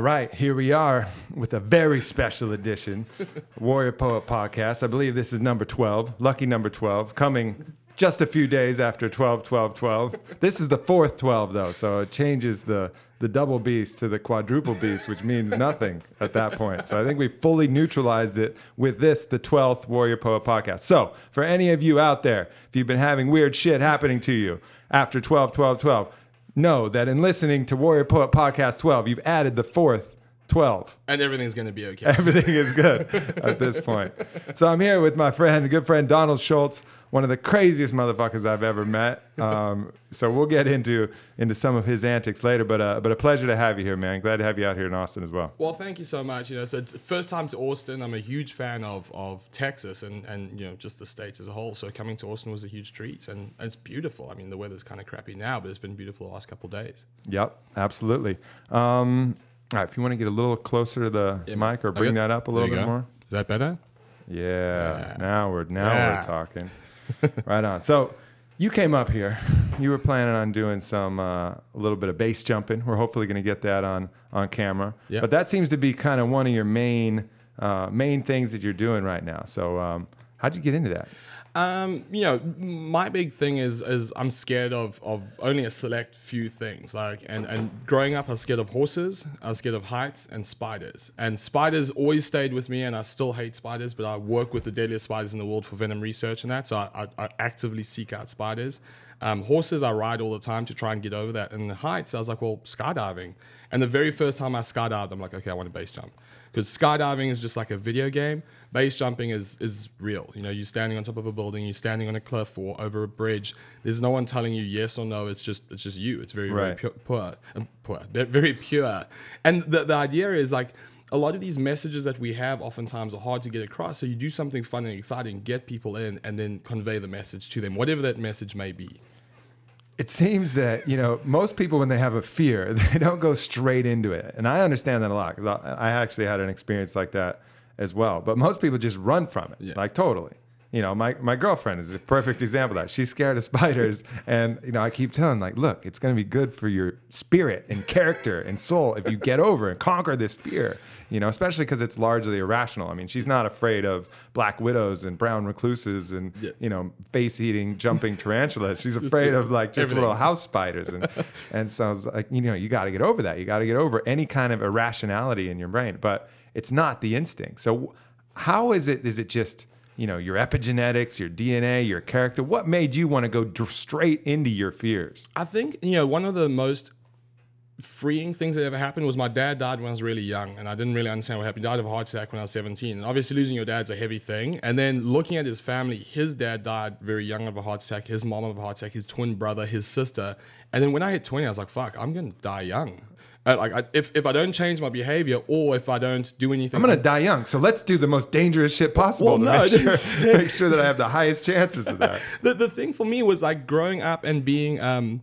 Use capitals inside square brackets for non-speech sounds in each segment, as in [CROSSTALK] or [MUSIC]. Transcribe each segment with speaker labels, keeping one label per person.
Speaker 1: All right, here we are with a very special edition Warrior Poet podcast. I believe this is number 12, lucky number 12, coming just a few days after 12 12 12. This is the fourth 12 though, so it changes the the double beast to the quadruple beast, which means nothing at that point. So I think we fully neutralized it with this, the 12th Warrior Poet podcast. So for any of you out there, if you've been having weird shit happening to you after 12 12 12, know that in listening to Warrior Poet Podcast 12, you've added the fourth 12.
Speaker 2: And everything's going to be okay. [LAUGHS]
Speaker 1: Everything is good at this point. So I'm here with my friend, good friend Donald Schultz, one of the craziest motherfuckers I've ever met. Um, so we'll get into into some of his antics later. But uh, but a pleasure to have you here, man. Glad to have you out here in Austin as well.
Speaker 2: Well, thank you so much. You know, so it's first time to Austin. I'm a huge fan of, of Texas and, and you know just the states as a whole. So coming to Austin was a huge treat, and, and it's beautiful. I mean, the weather's kind of crappy now, but it's been beautiful the last couple of days.
Speaker 1: Yep, absolutely. Um, all right, if you want to get a little closer to the
Speaker 2: Yeah,
Speaker 1: mic or
Speaker 2: okay.
Speaker 1: bring that up a little bit
Speaker 2: go.
Speaker 1: more.
Speaker 2: Is that better?
Speaker 1: Yeah,
Speaker 2: Yeah.
Speaker 1: now we're now
Speaker 2: Yeah.
Speaker 1: we're talking. Right on. So you came up here. You were planning on doing some uh, a little bit of base jumping. We're hopefully going to get that on on camera.
Speaker 2: Yeah.
Speaker 1: But that seems to be kind of one of your main uh, main things that you're doing right now. So um, how'd you get into that?
Speaker 2: Um, you know, my big thing is is I'm scared of of only a select few things. Like and and growing up, I was scared of horses, I was scared of heights and spiders. And spiders always stayed with me, and I still hate spiders. But I work with the deadliest spiders in the world for venom research and that, so I, I, I actively seek out spiders. Um, horses, I ride all the time to try and get over that. And the heights, I was like, well, skydiving. And the very first time I skydived, I'm like, okay, I want to base jump because skydiving is just like a video game. Base jumping is is real. You know, you're standing on top of a building, you're standing on a cliff or over a bridge. There's no one telling you yes or no. It's just it's just you. It's very very
Speaker 1: Right.
Speaker 2: pure, pure, um, pure very pure. And the the idea is like. A lot of these messages that we have oftentimes are hard to get across. So you do something fun and exciting, get people in, and then convey the message to them, whatever that message may be.
Speaker 1: It seems that you know most people when they have a fear, [LAUGHS] they don't go straight into it, and I understand that a lot because I actually had an experience like that as well. But most people just run from it,
Speaker 2: Yeah.
Speaker 1: like totally. You know, my, my girlfriend is a perfect example of that. She's scared of spiders, [LAUGHS] and you know, I keep telling like, look, it's going to be good for your spirit and character and soul if you get over and conquer this fear. You know, especially because it's largely irrational. I mean, she's not afraid of black widows and brown recluses and
Speaker 2: Yeah.
Speaker 1: you know face-eating jumping tarantulas. She's afraid of like just
Speaker 2: Everything.
Speaker 1: little house spiders and [LAUGHS] and so I was like you know you got to get over that you got to get over any kind of irrationality in your brain but it's not the instinct so how is it is it just you know your epigenetics your dna your character what made you want to go dr- straight into your fears
Speaker 2: I think you know one of the most freeing things that ever happened was my dad died when I was really young, and I didn't really understand what happened. He died of a heart attack when I was 17, and obviously losing your dad's a heavy thing. And then looking at his family, his dad died very young of a heart attack, his mom of a heart attack, his twin brother, his sister. And then when I hit 20, I was like, "Fuck, I'm gonna die young." Uh, like I, if if I don't change my behavior or if I don't do anything,
Speaker 1: i'm gonna die young so let's do the most dangerous shit possible
Speaker 2: Well,
Speaker 1: to
Speaker 2: no,
Speaker 1: make, [LAUGHS] sure, make sure that i have the highest chances of that [LAUGHS]
Speaker 2: the, the thing for me was like growing up and being um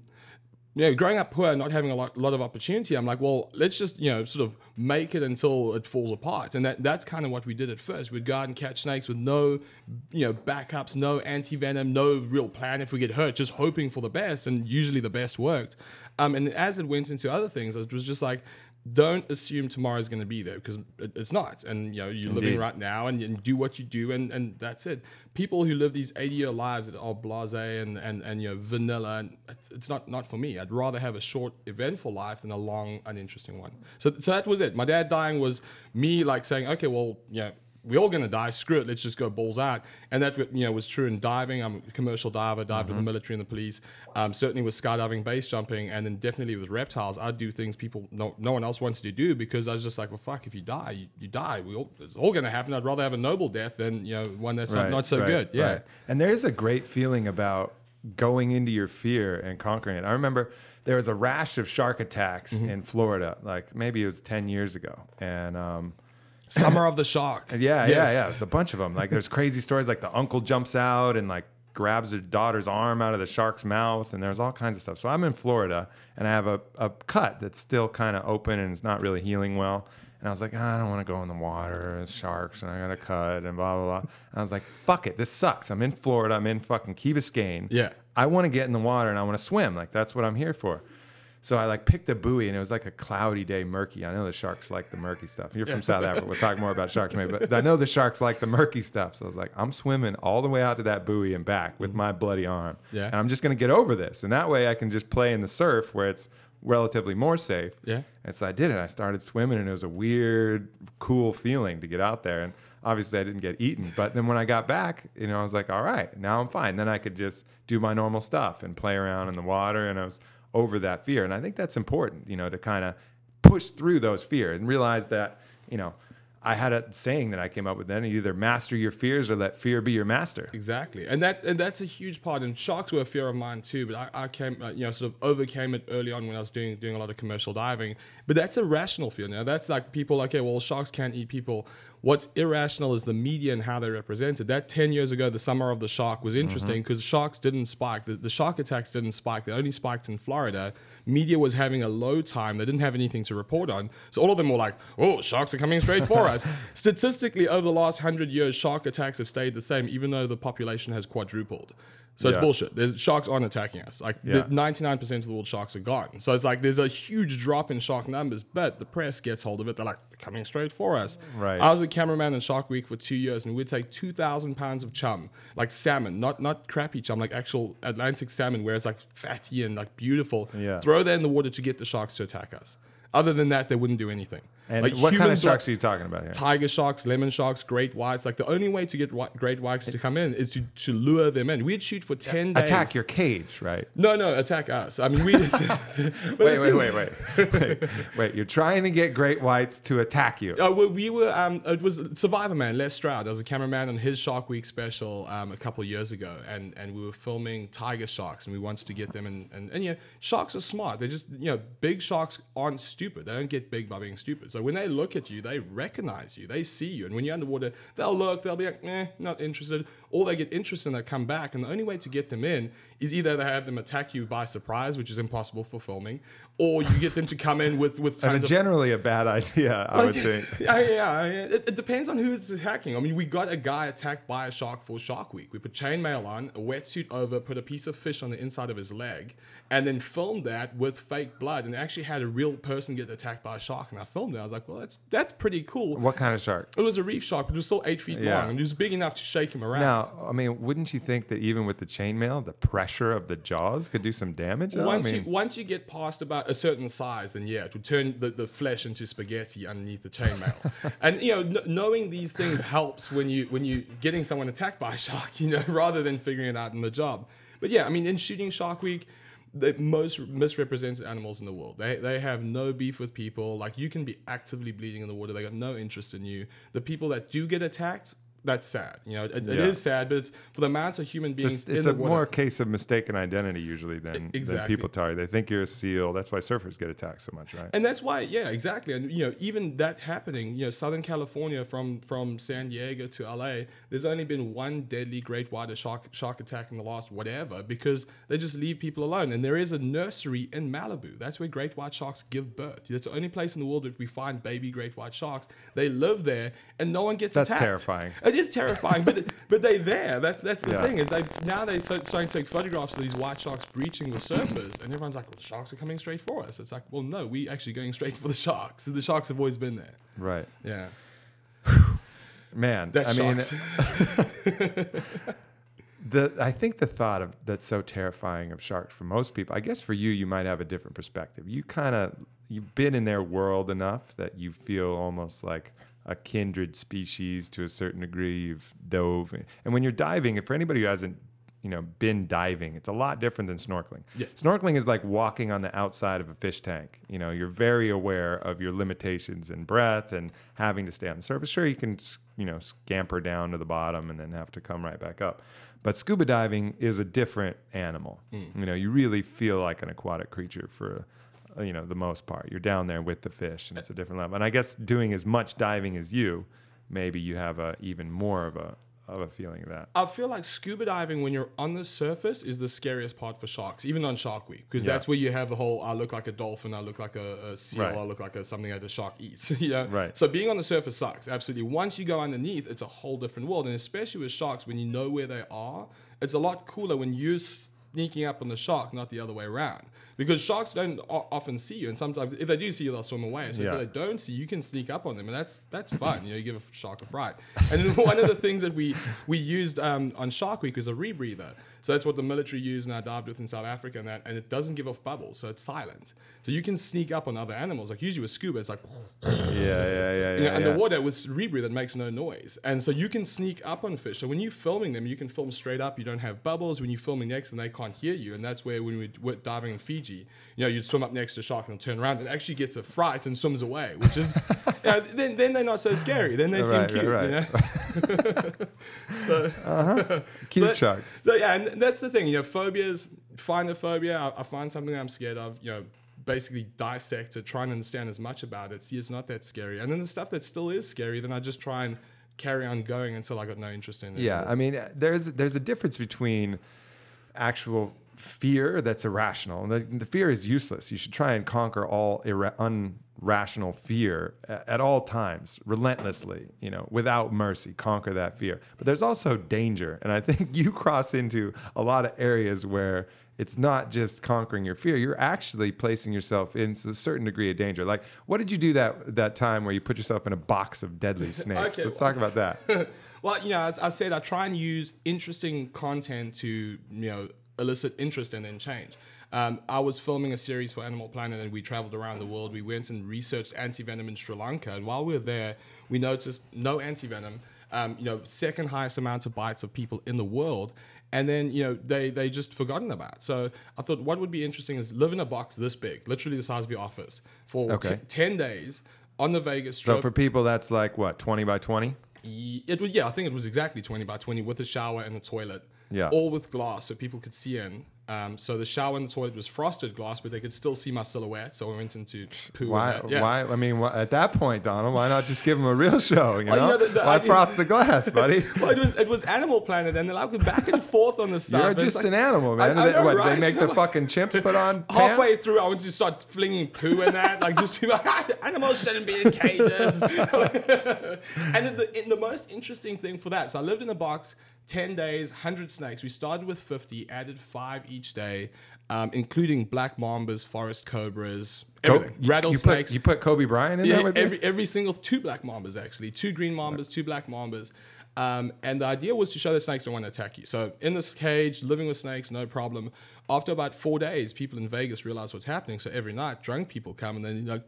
Speaker 2: you know growing up poor not having a lot, lot of opportunity i'm like well let's just you know sort of make it until it falls apart. And that that's kind of what we did at first. We'd go out and catch snakes with no you know backups no anti-venom no real plan if we get hurt just hoping for the best and usually the best worked. Um and as it went into other things it was just like don't assume tomorrow's going to be there because it's not. And you know you're living right now and, and do what you do and, and that's it. People who live these 80 year lives that are blase and, and, and you know vanilla and it's- not not for me. I'd rather have a short eventful life than a long uninteresting one. So, so that was it. My dad dying was me like saying okay well you know we're all gonna die. Screw it. Let's just go balls out. And that you know was true in diving. I'm a commercial diver. Dived with the military and the police. Um, certainly with skydiving, base jumping, and then definitely with reptiles. I do things people no no one else wants to do because I was just like, well, fuck. If you die, you, you die. We all, it's all gonna happen. I'd rather have a noble death than you know one that's not, not so
Speaker 1: right,
Speaker 2: good. Yeah.
Speaker 1: right. And there's a great feeling about going into your fear and conquering it. I remember there was a rash of shark attacks
Speaker 2: Mm-hmm.
Speaker 1: in Florida, like maybe it was 10 years ago. And um,
Speaker 2: Summer of the shark. [LAUGHS]
Speaker 1: yeah,
Speaker 2: Yes.
Speaker 1: yeah, yeah. It's a bunch of them. Like there's crazy stories like the uncle jumps out and like grabs their daughter's arm out of the shark's mouth and there's all kinds of stuff. So I'm in Florida and I have a, a cut that's still kind of open and it's not really healing well. And I was like, "Ah, I don't want to go in the water. It's sharks and I got a cut and blah, blah, blah. And I was like, fuck it. This sucks. I'm in Florida. I'm in fucking Key Biscayne.
Speaker 2: Yeah.
Speaker 1: I want to get in the water and I want to swim. Like that's what I'm here for. So I like picked a buoy and it was like a cloudy day, murky. I know the sharks like the murky stuff. You're from South Africa. We'll talk more about sharks maybe, but I know the sharks like the murky stuff. So I was like, I'm swimming all the way out to that buoy and back with mm-hmm. my bloody arm.
Speaker 2: Yeah.
Speaker 1: And I'm just gonna get over this. And that way I can just play in the surf where it's relatively more safe.
Speaker 2: Yeah.
Speaker 1: And so I did it. I started swimming and it was a weird, cool feeling to get out there. And obviously I didn't get eaten. But then when I got back, you know, I was like, all right, now I'm fine. Then I could just do my normal stuff and play around in the water. And I was over that fear. And I think that's important, you know, to kind of push through those fears and realize that, you know, I had a saying that I came up with then you either master your fears or let fear be your master.
Speaker 2: Exactly, and that and that's a huge part. And sharks were a fear of mine too, but I, I came, uh, you know, sort of overcame it early on when I was doing doing a lot of commercial diving. But that's a rational fear. Now that's like people, okay, well, sharks can't eat people. What's irrational is the media and how they represent it. That ten years ago, the summer of the shark was interesting because sharks didn't spike. The, the shark attacks didn't spike. They only spiked in Florida. Media was having a low time. They didn't have anything to report on. So all of them were like, "Oh, sharks are coming straight for us." [LAUGHS] Statistically, over the last hundred years, shark attacks have stayed the same, even though the population has quadrupled. So it's
Speaker 1: Yeah.
Speaker 2: bullshit. There's, sharks aren't attacking us. Like
Speaker 1: Yeah.
Speaker 2: 99% of the world's sharks are gone. So it's like there's a huge drop in shark numbers, but the press gets hold of it. They're like "They're coming straight for us.
Speaker 1: Right.
Speaker 2: I was a cameraman in Shark Week for two years, and we'd take 2,000 pounds of chum, like salmon, not not crappy chum, like actual Atlantic salmon, where it's like fatty and like beautiful.
Speaker 1: Yeah.
Speaker 2: Throw that in the water to get the sharks to attack us. Other than that, they wouldn't do anything.
Speaker 1: And
Speaker 2: Like
Speaker 1: what kind of
Speaker 2: blo-
Speaker 1: sharks are you talking about here?
Speaker 2: tiger sharks, lemon sharks, great whites. Like the only way to get whi- great whites to come in is to, to lure them in. We'd shoot for 10 days.
Speaker 1: Attack your cage, right?
Speaker 2: No, no, attack us. I mean, we just. [LAUGHS] [LAUGHS]
Speaker 1: Wait, wait, wait, wait, wait, wait. You're trying to get great whites to attack you.
Speaker 2: Uh, we, we were. Um, it was Survivor Man, Les Stroud. I was a cameraman on his Shark Week special um, a couple years ago, and, and we were filming tiger sharks, and we wanted to get them. And, and and yeah, sharks are smart. They just you know, big sharks aren't stupid. They don't get big by being stupid. So when they look at you, they recognize you. They see you, and when you're underwater, they'll look. They'll be like, eh, not interested. Or they get interested and they come back. And the only way to get them in is either they have them attack you by surprise, which is impossible for filming, or you get them to come in with with
Speaker 1: And
Speaker 2: tons of
Speaker 1: generally a bad idea, I would think.
Speaker 2: yeah, yeah, yeah. It, it depends on who it's attacking. I mean, we got a guy attacked by a shark for Shark Week. We put chainmail on, a wetsuit over, put a piece of fish on the inside of his leg, and then filmed that with fake blood. And actually had a real person get attacked by a shark. And I filmed it. I was like, well, that's that's pretty cool.
Speaker 1: What kind of shark?
Speaker 2: It was a reef shark, but it was still eight feet
Speaker 1: Yeah.
Speaker 2: long, and it was big enough to shake him around.
Speaker 1: Now, I mean, wouldn't you think that even with the chainmail, the pressure of the jaws could do some damage? though?
Speaker 2: Once
Speaker 1: I mean,
Speaker 2: you once you get past about a certain size, then yeah, it would turn the, the flesh into spaghetti underneath the chainmail. [LAUGHS] and you know, kn- knowing these things helps when you when you getting someone attacked by a shark, you know, [LAUGHS] rather than figuring it out in the job. But yeah, I mean, in shooting Shark Week, the most misrepresented animals in the world. They they have no beef with people. Like you can be actively bleeding in the water. They got no interest in you. The people that do get attacked. That's sad. You know, it, it
Speaker 1: Yeah.
Speaker 2: is sad, but it's for the amount of human beings
Speaker 1: it's,
Speaker 2: in
Speaker 1: it's a more case of mistaken identity usually than, than people tell you. They think you're a seal. That's why surfers get attacked so much, right?
Speaker 2: And that's why, yeah, exactly. And you know, even that happening, you know, Southern California from from San Diego to LA, there's only been one deadly great white shark shark attack in the last whatever because they just leave people alone. And there is a nursery in Malibu. That's where great white sharks give birth. That's the only place in the world that we find baby great white sharks. They live there, and no one gets
Speaker 1: That's
Speaker 2: attacked.
Speaker 1: terrifying.
Speaker 2: It is terrifying, but but they're there. That's that's the
Speaker 1: Yeah.
Speaker 2: thing is they now they so starting to take photographs of these white sharks breaching the surface, and everyone's like, "Well, the sharks are coming straight for us." It's like, well, no, we actually going straight for the sharks. So The sharks have always been there.
Speaker 1: Right.
Speaker 2: Yeah,
Speaker 1: Man,
Speaker 2: that's
Speaker 1: I mean,
Speaker 2: sharks. [LAUGHS]
Speaker 1: the I think the thought of that's so terrifying of sharks for most people. I guess for you, you might have a different perspective. You kind of you've been in their world enough that you feel almost like a kindred species to a certain degree. You've dove, and when you're diving, for anybody who hasn't you know been diving, it's a lot different than snorkeling.
Speaker 2: Yeah.
Speaker 1: Snorkeling is like walking on the outside of a fish tank. You know, you're very aware of your limitations in breath and having to stay on the surface. Sure, you can, you know, scamper down to the bottom and then have to come right back up. But scuba diving is a different animal. Mm. You know, you really feel like an aquatic creature for, Uh, you know, the most part. You're down there with the fish, and it's a different level. And I guess doing as much diving as you, maybe you have a even more of a of a feeling of that.
Speaker 2: I feel like scuba diving when you're on the surface is the scariest part for sharks, even on Shark Week, because
Speaker 1: Yeah.
Speaker 2: that's where you have the whole "I look like a dolphin, I look like a, a seal,
Speaker 1: Right.
Speaker 2: I look like a, something that a shark eats." [LAUGHS] you know,
Speaker 1: Right.
Speaker 2: So being on the surface sucks absolutely. Once you go underneath, it's a whole different world, and especially with sharks, when you know where they are, it's a lot cooler when you're sneaking up on the shark, not the other way around. Because sharks don't o- often see you, and sometimes if they do see you, they'll swim away. So
Speaker 1: Yeah.
Speaker 2: if they don't see you, you can sneak up on them, and that's that's fun. You know, you give a shark a fright. And then [LAUGHS] one of the things that we we used um, on Shark Week was a rebreather. So that's what the military used, and I dived with in South Africa, and that, and it doesn't give off bubbles, so it's silent. So you can sneak up on other animals. Like usually with scuba, it's like [SNIFFS]
Speaker 1: Yeah, yeah, yeah, yeah.
Speaker 2: you know,
Speaker 1: yeah.
Speaker 2: underwater with rebreather that makes no noise. And so you can sneak up on fish. So when you're filming them, you can film straight up. You don't have bubbles. When you're filming next and they can't hear you. And that's where when we were diving in Fiji, you know, you'd swim up next to a shark and it'll turn around and actually gets a fright and swims away, which is, [LAUGHS] you know, then, then they're not so scary. Then they seem cute,
Speaker 1: right,
Speaker 2: you know? [LAUGHS] so, uh-huh. [LAUGHS]
Speaker 1: Cute
Speaker 2: so-
Speaker 1: sharks.
Speaker 2: so yeah, and that's the thing. You know, phobias. Find a phobia. I, I find something I'm scared of. You know, basically dissect it, try and understand as much about it. See, it's not that scary. And then the stuff that still is scary, then I just try and carry on going until I got no interest in it.
Speaker 1: Yeah, I mean, there's there's a difference between actual fear that's irrational. The, the fear is useless. You should try and conquer all irra- unrational fear a- at all times, relentlessly. You know, without mercy, conquer that fear. But there's also danger, and I think [LAUGHS] you cross into a lot of areas where. It's not just conquering your fear. You're actually placing yourself in a certain degree of danger. Like, what did you do that that time where you put yourself in a box of deadly [LAUGHS] snakes?
Speaker 2: Okay,
Speaker 1: Let's talk about that. [LAUGHS]
Speaker 2: Well, you know, as I said, I try and use interesting content to, you know, elicit interest and then change. Um, I was filming a series for Animal Planet and we traveled around the world. We went and researched anti-venom in Sri Lanka. And while we were there, we noticed no anti-venom, um, you know, second highest amount of bites of people in the world. And then, you know, they, they just forgotten about. So I thought what would be interesting is live in a box this big, literally the size of your office for
Speaker 1: Okay.
Speaker 2: t- 10 days on the Vegas Strip.
Speaker 1: So for people, that's like what twenty by twenty.
Speaker 2: It was yeah, I think it was exactly twenty by twenty with a shower and a toilet.
Speaker 1: Yeah.
Speaker 2: All with glass so people could see in. Um, so the shower and the toilet was frosted glass, but they could still see my silhouette. So I went into poo.
Speaker 1: Why?
Speaker 2: Yeah.
Speaker 1: Why? I mean, wh- at that point, Donald, why not just give them a real show? You [LAUGHS] know,
Speaker 2: Well, you know, the- the
Speaker 1: why
Speaker 2: idea-
Speaker 1: frost the glass, [LAUGHS] buddy?
Speaker 2: Well, it was it was Animal Planet, and they're like back and forth on the stuff.
Speaker 1: You're just
Speaker 2: like-
Speaker 1: an animal, man.
Speaker 2: I- I
Speaker 1: They-
Speaker 2: know,
Speaker 1: what,
Speaker 2: right?
Speaker 1: they make the [LAUGHS] fucking chimps put on
Speaker 2: Halfway
Speaker 1: pants?
Speaker 2: through, I wanted to start flinging poo in that, like just to, animals shouldn't be in cages. and the, the most interesting thing for that, so I lived in a box, ten days, hundred snakes. We started with fifty, added five each day, um, including black mambas, forest cobras,
Speaker 1: Co-
Speaker 2: everything,
Speaker 1: you-
Speaker 2: rattlesnakes.
Speaker 1: You put, you put Kobe Bryant in
Speaker 2: Yeah,
Speaker 1: there with
Speaker 2: every every single two black mambas actually, two green mambas, two black mambas. Um, and the idea was to show that snakes don't want to attack you. So in this cage, living with snakes, no problem. After about four days, people in Vegas realize what's happening. So every night, drunk people come and then you're like,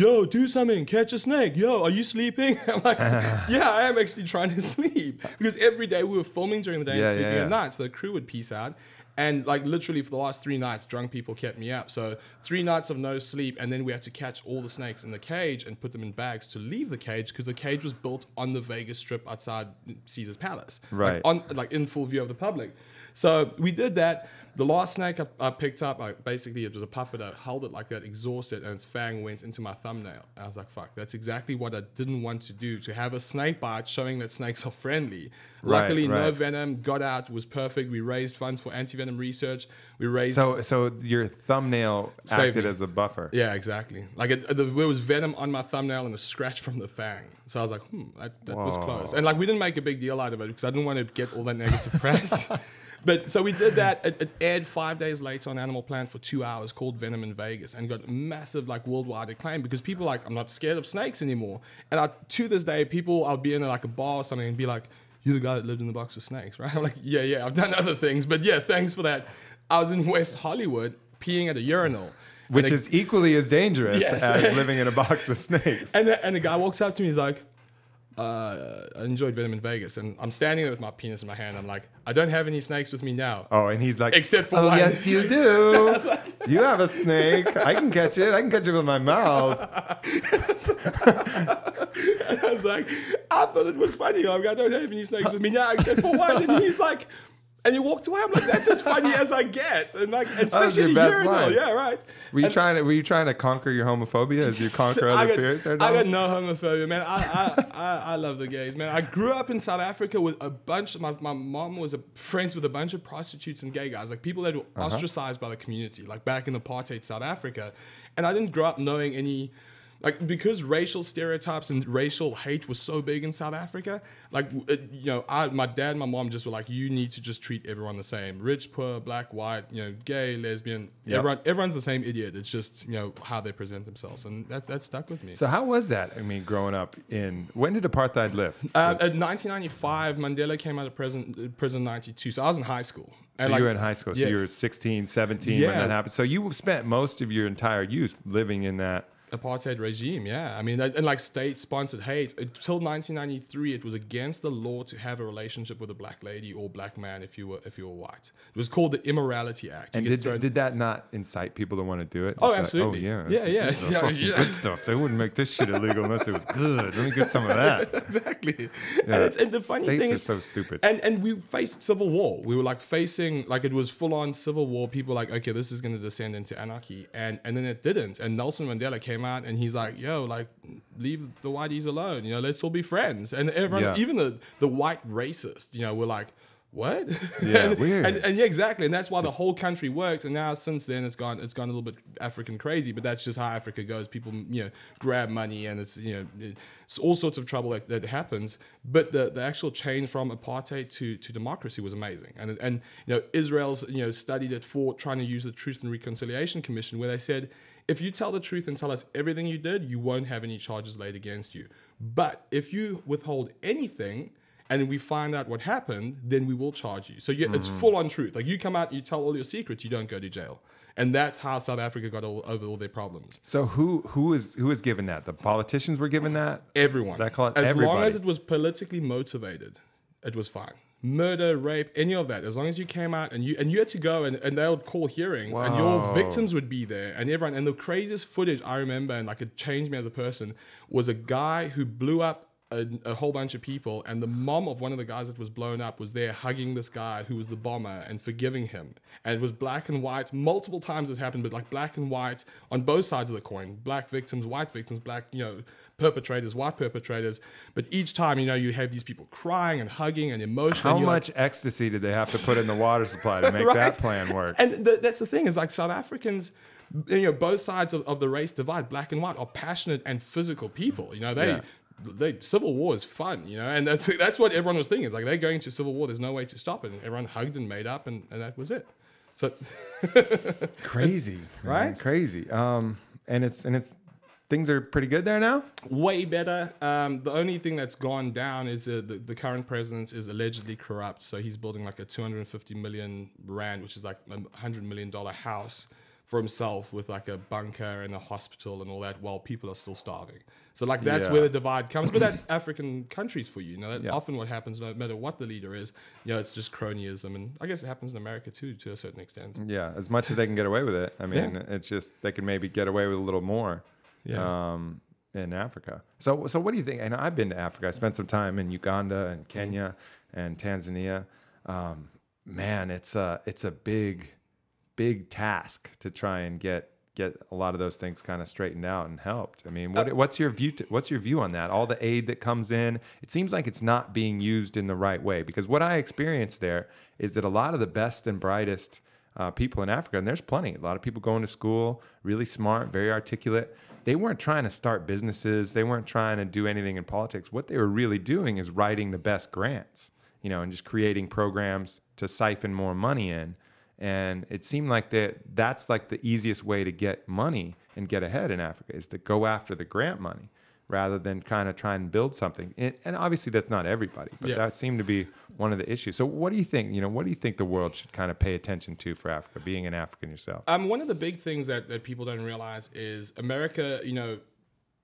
Speaker 2: "Yo, do something, catch a snake. Yo, are you sleeping?" [LAUGHS] I'm like, [LAUGHS] "Yeah, I am actually trying to [LAUGHS] sleep." Because every day we were filming during the day
Speaker 1: Yeah,
Speaker 2: and sleeping
Speaker 1: yeah, yeah.
Speaker 2: at night, so the crew would peace out. And like literally for the last three nights, drunk people kept me up. So three nights of no sleep, and then we had to catch all the snakes in the cage and put them in bags to leave the cage because the cage was built on the Vegas Strip outside Caesar's Palace,
Speaker 1: Right.
Speaker 2: Like, on like in full view of the public. So we did that. The last snake I, I picked up, I, basically it was a puff adder that held it like that, exhausted, and its fang went into my thumbnail. I was like, "Fuck, that's exactly what I didn't want to do. To have a snake bite showing that snakes are friendly.
Speaker 1: Right,
Speaker 2: Luckily, no venom. Got out was perfect. We raised funds for anti-venom research. We raised.
Speaker 1: So, so your thumbnail acted
Speaker 2: me.
Speaker 1: as a buffer.
Speaker 2: yeah, exactly. Like it, the, there was venom on my thumbnail and a scratch from the fang. So I was like, hmm, that, that was close. And like we didn't make a big deal out of it because I didn't want to get all that negative press. [LAUGHS] But so we did that. It, it aired five days later on Animal Planet for two hours, called Venom in Vegas, and got massive like worldwide acclaim because people like, I'm not scared of snakes anymore. And I, to this day, people I'll be in like a bar or something and be like, "You're the guy that lived in the box with snakes, [LAUGHS] right?" I'm like, "Yeah, yeah, I've done other things, but yeah, thanks for that." I was in West Hollywood peeing at a urinal,
Speaker 1: Which is equally as dangerous
Speaker 2: Yes.
Speaker 1: as [LAUGHS] living in a box with snakes.
Speaker 2: and the, and the guy walks up to me. He's like, uh, "I enjoyed Venom in Vegas," and I'm standing there with my penis in my hand. I'm like, "I don't have any snakes with me now."
Speaker 1: Oh, and he's like,
Speaker 2: Except for
Speaker 1: oh,
Speaker 2: one."
Speaker 1: yes, you do. [LAUGHS] you have a snake. I can catch it. I can catch it with my mouth. [LAUGHS]
Speaker 2: And I was like, "I thought it was funny. I'm Like, I don't have any snakes with me now, except for one." And he's like. And he walked away. I'm like, that's as funny as I get, and like, and especially
Speaker 1: best
Speaker 2: urinal.
Speaker 1: line.
Speaker 2: Yeah, right.
Speaker 1: Were you
Speaker 2: And-
Speaker 1: trying to Were you trying to conquer your homophobia as you [LAUGHS] conquer
Speaker 2: I
Speaker 1: other
Speaker 2: got,
Speaker 1: fears?
Speaker 2: I got no homophobia, man. I, I, I, I love the gays, man. I grew up in South Africa with a bunch. My, my mom was a, friends with a bunch of prostitutes and gay guys, like people that were uh-huh. ostracized by the community, like back in apartheid South Africa. And I didn't grow up knowing any like because racial stereotypes and racial hate was so big in South Africa. Like uh, you know, I, my dad, and my mom just were like, you need to just treat everyone the same: rich, poor, black, white, you know, gay, lesbian.
Speaker 1: Yep.
Speaker 2: Everyone, everyone's the same idiot. It's just you know how they present themselves, and that's that stuck with me.
Speaker 1: So how was that? I mean, growing up in when did apartheid lift?
Speaker 2: Uh, in 1995, Mandela came out of prison, prison 92. So I was in high school.
Speaker 1: So you were in high school. So
Speaker 2: yeah.
Speaker 1: you were 16, 17 when that happened. So you spent most of your entire youth living in that.
Speaker 2: Apartheid regime yeah i mean and like state sponsored hate until 1993 it was against the law to have a relationship with a black lady or black man if you were if you were white it was called the immorality act You
Speaker 1: And did, did that not incite people to want to do it?
Speaker 2: Oh,
Speaker 1: Just like,
Speaker 2: absolutely.
Speaker 1: oh, yeah.
Speaker 2: Yeah, yeah.
Speaker 1: this is [LAUGHS]
Speaker 2: Yeah,
Speaker 1: fucking
Speaker 2: yeah.
Speaker 1: good stuff. They wouldn't make this shit illegal unless it was good. Let me get some of that. [LAUGHS]
Speaker 2: exactly
Speaker 1: Yeah.
Speaker 2: and, and the funny
Speaker 1: States
Speaker 2: thing
Speaker 1: are
Speaker 2: is
Speaker 1: so stupid.
Speaker 2: and and we faced civil war we were like facing like it was full on civil war people like okay this is going to descend into anarchy and and then it didn't and nelson mandela came out and he's like yo like leave the whiteys alone you know let's all be friends and everyone
Speaker 1: Yeah.
Speaker 2: even the the white racist you know were like what?
Speaker 1: Yeah, [LAUGHS]
Speaker 2: and,
Speaker 1: weird.
Speaker 2: And, and yeah, exactly, and that's why the whole country worked. And now since then, it's gone, it's gone a little bit African crazy. But that's just how Africa goes. People, you know, grab money, and it's you know, it's all sorts of trouble that, that happens. But the, the actual change from apartheid to, to democracy was amazing. And and you know, Israel's you know studied it for trying to use the Truth and Reconciliation Commission, where they said. If you tell the truth and tell us everything you did, you won't have any charges laid against you. But if you withhold anything, and we find out what happened, then we will charge you. So you, it's hmm. full on truth. Like you come out, you tell all your secrets, you don't go to jail. And that's how South Africa got all, over all their problems.
Speaker 1: So who who is who is given that? The politicians were given that.
Speaker 2: Everyone.
Speaker 1: That call it
Speaker 2: as long as it was politically motivated, it was fine. Murder, rape, any of that. As long as you came out and you and you had to go and, and they would call hearings and your victims would be there and everyone. And the craziest footage I remember and like it changed me as a person was a guy who blew up a, a whole bunch of people and the mom of one of the guys that was blown up was there hugging this guy who was the bomber and forgiving him. And it was black and white multiple times this happened but like black and white on both sides of the coin. Black victims white victims black you know perpetrators white perpetrators but each time you know you have these people crying and hugging and emotional
Speaker 1: How
Speaker 2: and you're like,
Speaker 1: much ecstasy did they have to put in the water supply to [LAUGHS] make
Speaker 2: Right.
Speaker 1: that plan work?
Speaker 2: And th- that's the thing is like South Africans, you know, both sides of, of the race divide, black and white, are passionate and physical people. You know, they.
Speaker 1: Yeah.
Speaker 2: They, civil war is fun, you know, and that's that's what everyone was thinking. It's like they're going to civil war. There's no way to stop it. And everyone hugged and made up, and, and that was it. So
Speaker 1: Crazy, [LAUGHS] man,
Speaker 2: Right?
Speaker 1: Crazy. Um, and it's and it's things are pretty good there now.
Speaker 2: way better. Um, the only thing that's gone down is uh, the, the current president is allegedly corrupt. So he's building like a 250 million rand, which is like a 100 million dollar house for himself with like a bunker and a hospital and all that while people are still starving. So like that's
Speaker 1: Yeah.
Speaker 2: where the divide comes. But that's [COUGHS] African countries for you. You know, that
Speaker 1: Yeah.
Speaker 2: often what happens, no matter what the leader is, you know, it's just cronyism. And I guess it happens in America too, to a certain extent.
Speaker 1: Yeah, as much as they can get away with it. I mean, it's just they can maybe get away with a little more.
Speaker 2: Yeah.
Speaker 1: Um, in Africa. So so what do you think? And I've been to Africa. I spent some time in Uganda and Kenya and Tanzania. Um, man, it's a it's a big big task to try and get get a lot of those things kind of straightened out and helped. I mean, what, what's your view? To, what's your view on that? All the aid that comes in, it seems like it's not being used in the right way. Because what I experienced there is that a lot of the best and brightest uh, people in Africa, and there's plenty, a lot of people going to school, really smart, very articulate. They weren't trying to start businesses. They weren't trying to do anything in politics. What they were really doing is writing the best grants, you know, and just creating programs to siphon more money in and it seemed like that that's like the easiest way to get money and get ahead in Africa is to go after the grant money rather than kind of try and build something. And, and obviously that's not everybody, but
Speaker 2: Yeah.
Speaker 1: that seemed to be one of the issues. So what do you think, you know, what do you think the world should kind of pay attention to for Africa, being an African yourself?
Speaker 2: Um, one of the big things that, that people don't realize is America, you know,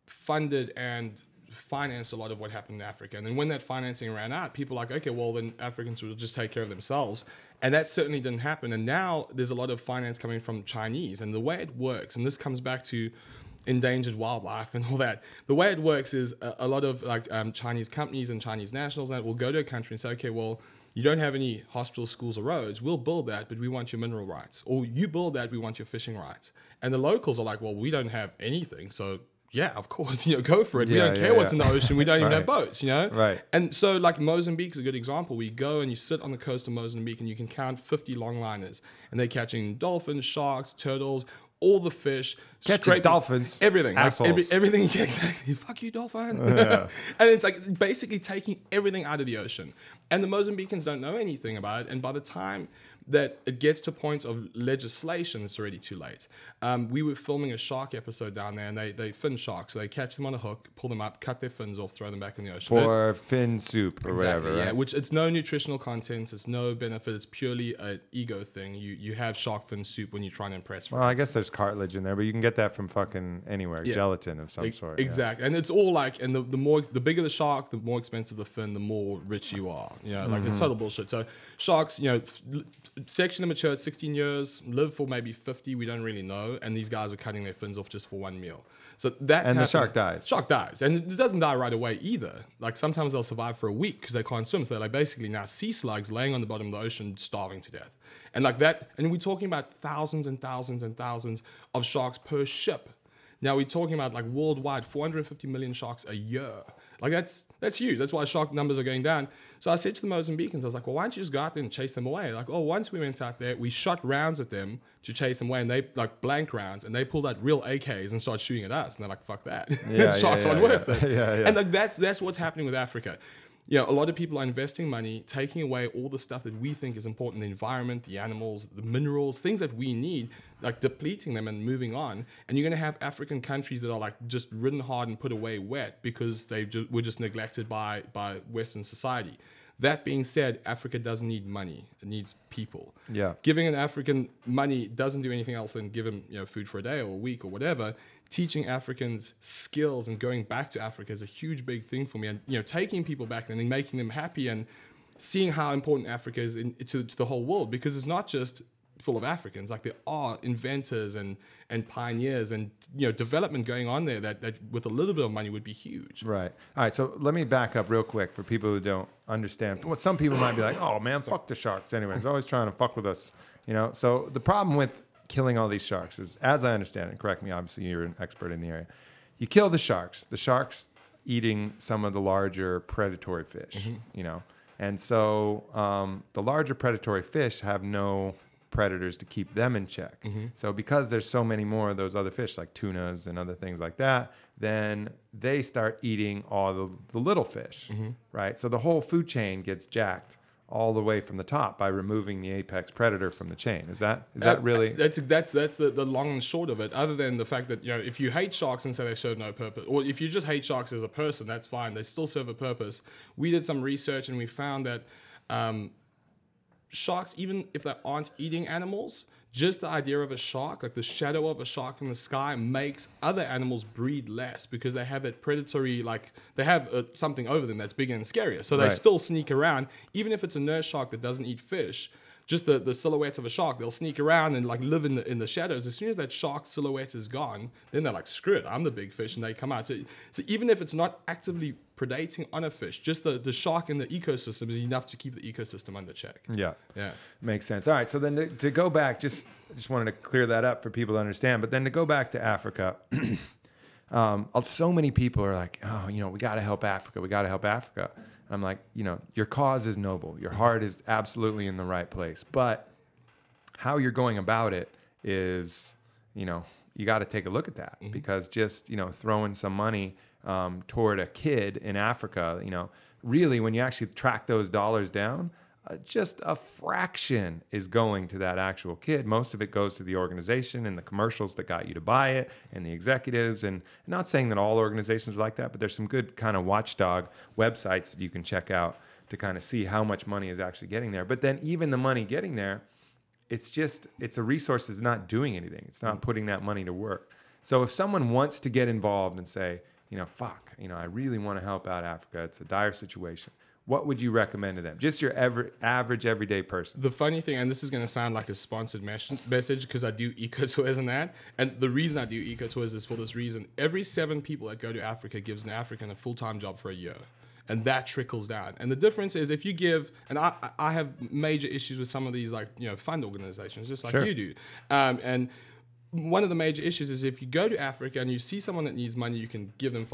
Speaker 2: funded and financed a lot of what happened in Africa. And then when that financing ran out, people were like, okay, well, then Africans will just take care of themselves. And that certainly didn't happen. And now there's a lot of finance coming from Chinese. And the way it works, and this comes back to endangered wildlife and all that. The way it works is a, a lot of like um, Chinese companies and Chinese nationals and that will go to a country and say, okay, well, you don't have any hospitals, schools, or roads. We'll build that, but we want your mineral rights. Or you build that, we want your fishing rights. And the locals are like, well, we don't have anything, so yeah, of course, [LAUGHS] you know, go for it. we
Speaker 1: Yeah,
Speaker 2: don't
Speaker 1: yeah,
Speaker 2: care what's
Speaker 1: yeah.
Speaker 2: in the ocean. We don't even have boats, you know.
Speaker 1: Right.
Speaker 2: And so, like Mozambique's a good example. We go and you sit on the coast of Mozambique, and you can count 50 longliners, and they're catching dolphins, sharks, turtles, all the fish,
Speaker 1: Catching dolphins,
Speaker 2: everything, like, every,
Speaker 1: assholes.
Speaker 2: everything. [LAUGHS] Yeah, exactly. Fuck you, dolphin. [LAUGHS] [LAUGHS] and it's like basically taking everything out of the ocean. And the Mozambicans don't know anything about it. And by the time that it gets to points of legislation, it's already too late. Um, we were filming a shark episode down there, and they they fin sharks. So they catch them on a hook, pull them up, cut their fins off, throw them back in the ocean.
Speaker 1: For fin soup or whatever,
Speaker 2: yeah.
Speaker 1: right?
Speaker 2: Which it's no nutritional content, it's no benefit. It's purely an ego thing. You you have shark fin soup when you're trying to impress.
Speaker 1: Well, I guess there's cartilage in there, but you can get that from fucking anywhere,
Speaker 2: Yeah.
Speaker 1: gelatin of some
Speaker 2: Ex-
Speaker 1: sort. yeah.
Speaker 2: Exactly, and it's all like, and the, the more, the bigger the shark, the more expensive the fin, the more rich you are. You know, like
Speaker 1: Mm-hmm.
Speaker 2: it's total bullshit. So sharks, you know, section them mature at 16 years, live for maybe 50. We don't really know, and these guys are cutting their fins off just for one meal. So that's
Speaker 1: And the shark dies.
Speaker 2: Shark dies, and it doesn't die right away either. Like sometimes they'll survive for a week because they can't swim. So they're like basically now sea slugs laying on the bottom of the ocean, starving to death. And like that, and we're talking about thousands and thousands and thousands of sharks per ship. Now we're talking about like worldwide 450 million sharks a year. Like that's that's huge. That's why shark numbers are going down. So I said to the Mozambicans, I was like, well, why don't you just go out there and chase them away? Like, oh, once we went out there, we shot rounds at them to chase them away, and they like blank rounds, and they pulled out real AKs and started shooting at us, and they're like, fuck that.
Speaker 1: Yeah, [LAUGHS]
Speaker 2: sharks
Speaker 1: yeah,
Speaker 2: aren't
Speaker 1: yeah,
Speaker 2: worth it. [LAUGHS] And like that's that's what's happening with Africa. You know, a lot of people are investing money, taking away all the stuff that we think is important: the environment, the animals, the minerals, things that we need, like depleting them and moving on. And you're going to have African countries that are like just ridden hard and put away wet because they ju- were just neglected by by Western society. That being said, Africa doesn't need money; it needs people.
Speaker 1: Yeah.
Speaker 2: Giving an African money doesn't do anything else than give him you know food for a day or a week or whatever. Teaching Africans skills and going back to Africa is a huge big thing for me, and you know taking people back and making them happy and seeing how important Africa is in, to, to the whole world because it's not just full of Africans. Like there are inventors and and pioneers and you know development going on there that, that with a little bit of money would be huge.
Speaker 1: Right. All right. So let me back up real quick for people who don't understand. Well, some people might be like, "Oh man, fuck the sharks." Anyways, always trying to fuck with us. You know. So the problem with killing all these sharks is, as I understand it, correct me. Obviously, you're an expert in the area. You kill the sharks. The sharks eating some of the larger predatory fish. Mm-hmm. You know. And so um, the larger predatory fish have no predators to keep them in check. Mm-hmm. So because there's so many more of those other fish like tunas and other things like that, then they start eating all the, the little fish, mm-hmm. right? So the whole food chain gets jacked all the way from the top by removing the apex predator from the chain. Is that is that
Speaker 2: Uh,
Speaker 1: really
Speaker 2: That's that's that's the, the long and short of it. Other than the fact that you know, if you hate sharks and say they serve no purpose, or if you just hate sharks as a person, that's fine. They still serve a purpose. We did some research and we found that um, sharks, even if they aren't eating animals, just the idea of a shark, like the shadow of a shark in the sky, makes other animals breed less because they have that predatory, like they have uh, something over them that's bigger and scarier. So they
Speaker 1: Right.
Speaker 2: still sneak around, even if it's a nurse shark that doesn't eat fish. Just the, the silhouette of a shark, they'll sneak around and like live in the in the shadows. As soon as that shark silhouette is gone, then they're like, screw it, I'm the big fish, and they come out. So, so even if it's not actively predating on a fish, just the, the shark in the ecosystem is enough to keep the ecosystem under check.
Speaker 1: Yeah.
Speaker 2: Yeah.
Speaker 1: Makes sense. All right. So then to, to go back, just just wanted to clear that up for people to understand. But then to go back to Africa, [CLEARS THROAT] um, so many people are like, oh, you know, we got to help Africa. We got to help Africa. I'm like, you know, your cause is noble. Your heart is absolutely in the right place. But how you're going about it is, you know, you got to take a look at that because just, you know, throwing some money um, toward a kid in Africa, you know, really when you actually track those dollars down, uh, just a fraction is going to that actual kid. Most of it goes to the organization and the commercials that got you to buy it and the executives. And not saying that all organizations are like that, but there's some good kind of watchdog websites that you can check out to kind of see how much money is actually getting there. But then even the money getting there, it's just it's a resource that's not doing anything. It's not putting that money to work. So if someone wants to get involved and say, you know, fuck, you know, I really want to help out Africa. It's a dire situation. What would you recommend to them? Just your ever, average everyday person.
Speaker 2: The funny thing, and this is going to sound like a sponsored mes- message because I do eco tours and that. And the reason I do eco tours is for this reason. Every seven people that go to Africa gives an African a full time job for a year. And that trickles down. And the difference is if you give, and I, I have major issues with some of these like, you know, fund organizations, just like
Speaker 1: Sure.
Speaker 2: you do. Um, and one of the major issues is if you go to Africa and you see someone that needs money, you can give them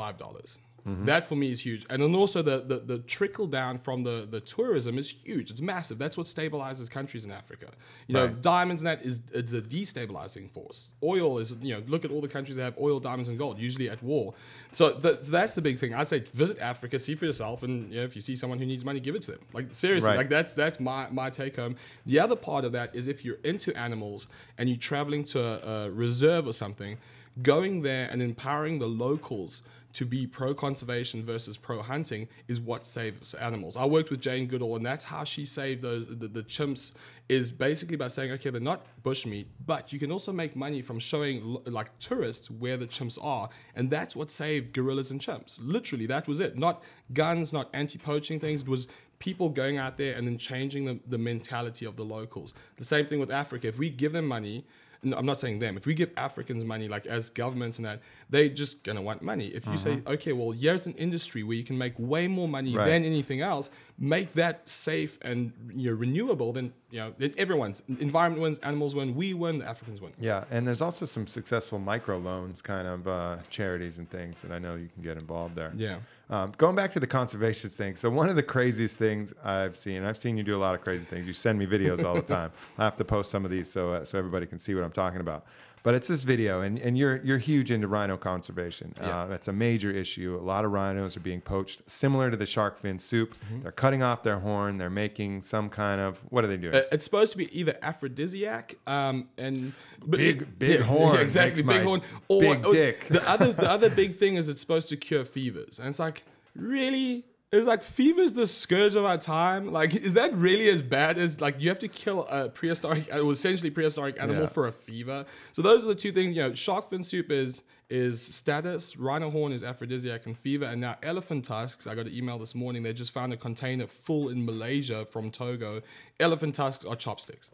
Speaker 2: $5 That for me is huge. And then also the, the, the trickle down from the, the tourism is huge. It's massive. That's what stabilizes countries in Africa. You know, diamonds and that is it's a destabilizing force. Oil is, you know, look at all the countries that have oil, diamonds, and gold, usually at war. So, th- so that's the big thing. I'd say visit Africa, see for yourself, and you know, if you see someone who needs money, give it to them. Like seriously,
Speaker 1: Right.
Speaker 2: like that's that's my my take home. The other part of that is if you're into animals and you're traveling to a, a reserve or something, going there and empowering the locals to be pro conservation versus pro hunting is what saves animals. I worked with Jane Goodall, and that's how she saved those the, the chimps. Is basically by saying, okay, they're not bushmeat, but you can also make money from showing like tourists where the chimps are, and that's what saved gorillas and chimps. Literally, that was it. Not guns, not anti-poaching things. It was people going out there and then changing the, the mentality of the locals. The same thing with Africa. If we give them money, no, I'm not saying them, if we give Africans money, like as governments and that, they're just gonna want money. If you say, okay, well, here's an industry where you can make way more money
Speaker 1: Right.
Speaker 2: than anything else, make that safe and you know, renewable, then you know, then everyone's environment wins, animals win, we win, the Africans win.
Speaker 1: Yeah, and there's also some successful micro loans kind of uh, charities and things that I know you can get involved there.
Speaker 2: Yeah.
Speaker 1: Um, going back to the conservation thing, so one of the craziest things I've seen, I've seen you do a lot of crazy things. You send me videos all the [LAUGHS] time. I have to post some of these so uh, so everybody can see what I'm talking about. But it's this video, and, and you're you're huge into rhino conservation.
Speaker 2: Yeah.
Speaker 1: Uh, that's a major issue. A lot of rhinos are being poached, similar to the shark fin soup.
Speaker 2: Mm-hmm.
Speaker 1: They're cutting off their horn. They're making some kind of what are they doing?
Speaker 2: Uh, It's supposed to be either aphrodisiac um, and
Speaker 1: Big- big horn
Speaker 2: exactly, big horn, or
Speaker 1: big
Speaker 2: or
Speaker 1: dick.
Speaker 2: The other, the other [LAUGHS] big thing is it's supposed to cure fevers, and it's like really. It's like fever's the scourge of our time. Like, is that really as bad as like you have to kill a prehistoric, uh, well, essentially prehistoric animal
Speaker 1: Yeah.
Speaker 2: for a fever? So those are the two things. You know, shark fin soup is is status, rhino horn is aphrodisiac and fever, and now elephant tusks. I got an email this morning. They just found a container full in Malaysia from Togo. Elephant tusks are chopsticks.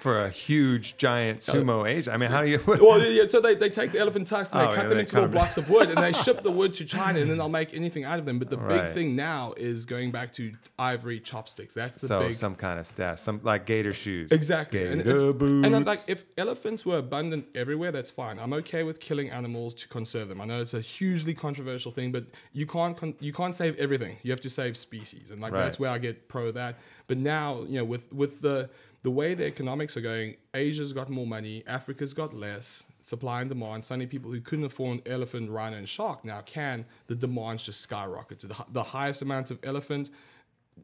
Speaker 1: For a huge giant uh, sumo Asian. I mean, how do you? [LAUGHS]
Speaker 2: well, yeah, so they, they take the elephant tusks and they
Speaker 1: Oh,
Speaker 2: cut
Speaker 1: yeah,
Speaker 2: them into little blocks of wood and they [LAUGHS] ship the wood to China and then they'll make anything out of them. But the
Speaker 1: Right.
Speaker 2: big thing now is going back to ivory chopsticks. That's the
Speaker 1: so
Speaker 2: big
Speaker 1: some kind of stuff, some like gator shoes.
Speaker 2: Exactly.
Speaker 1: Gator
Speaker 2: And, it's-
Speaker 1: boots.
Speaker 2: and I'm like, if elephants were abundant everywhere, that's fine. I'm okay with killing animals to conserve them. I know it's a hugely controversial thing, but you can't con- you can't save everything. You have to save species, and like
Speaker 1: Right.
Speaker 2: that's where I get pro that. But now, you know, with with the the way the economics are going, Asia's got more money, Africa's got less. Supply and demand. Suddenly, people who couldn't afford elephant, rhino, and shark now can. The demand's just skyrockets. The, the highest amount of elephant,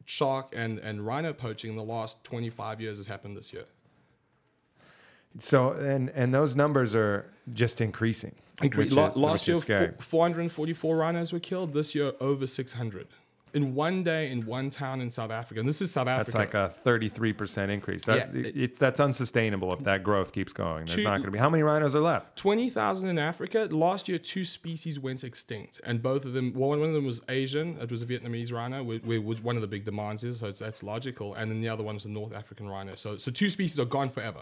Speaker 2: shark, and, and rhino poaching in the last 25 years has happened this year.
Speaker 1: so and and those numbers are just increasing.
Speaker 2: Incre- la-
Speaker 1: is-
Speaker 2: last year,
Speaker 1: scary.
Speaker 2: four, 444 rhinos were killed. This year, over 600 in one day in one town in South Africa. And this is South Africa.
Speaker 1: That's like a 33% increase. That,
Speaker 2: Yeah.
Speaker 1: it's that's unsustainable if that growth keeps going. There's
Speaker 2: Two-
Speaker 1: not going to be. How many rhinos are left?
Speaker 2: 20,000 in Africa. Last year, two species went extinct, and both of them. Well, one of them was Asian. It was a Vietnamese rhino, where was one of the big demands is, so it's, that's logical. And then the other one was a North African rhino. So, so two species are gone forever.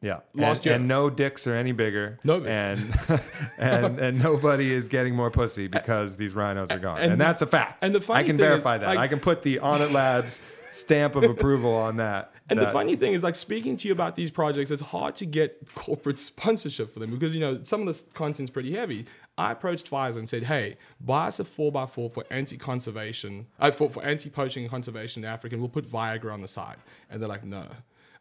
Speaker 1: Yeah.
Speaker 2: Last
Speaker 1: and,
Speaker 2: year.
Speaker 1: and no dicks are any bigger.
Speaker 2: No dicks.
Speaker 1: And [LAUGHS] and and nobody is getting more pussy because these rhinos are gone.
Speaker 2: and
Speaker 1: And,
Speaker 2: the-
Speaker 1: that's a fact.
Speaker 2: and the funny
Speaker 1: I can
Speaker 2: thing is,
Speaker 1: verify that.
Speaker 2: like-
Speaker 1: I can put the Onnit Labs stamp of approval on that.
Speaker 2: And the funny thing is, like speaking to you about these projects, it's hard to get corporate sponsorship for them because you know some of the content's pretty heavy. I approached Pfizer and said, "Hey, buy us a four x four for anti-conservation, uh, for for anti-poaching and conservation in Africa, and we'll put Viagra on the side." And they're like, "No."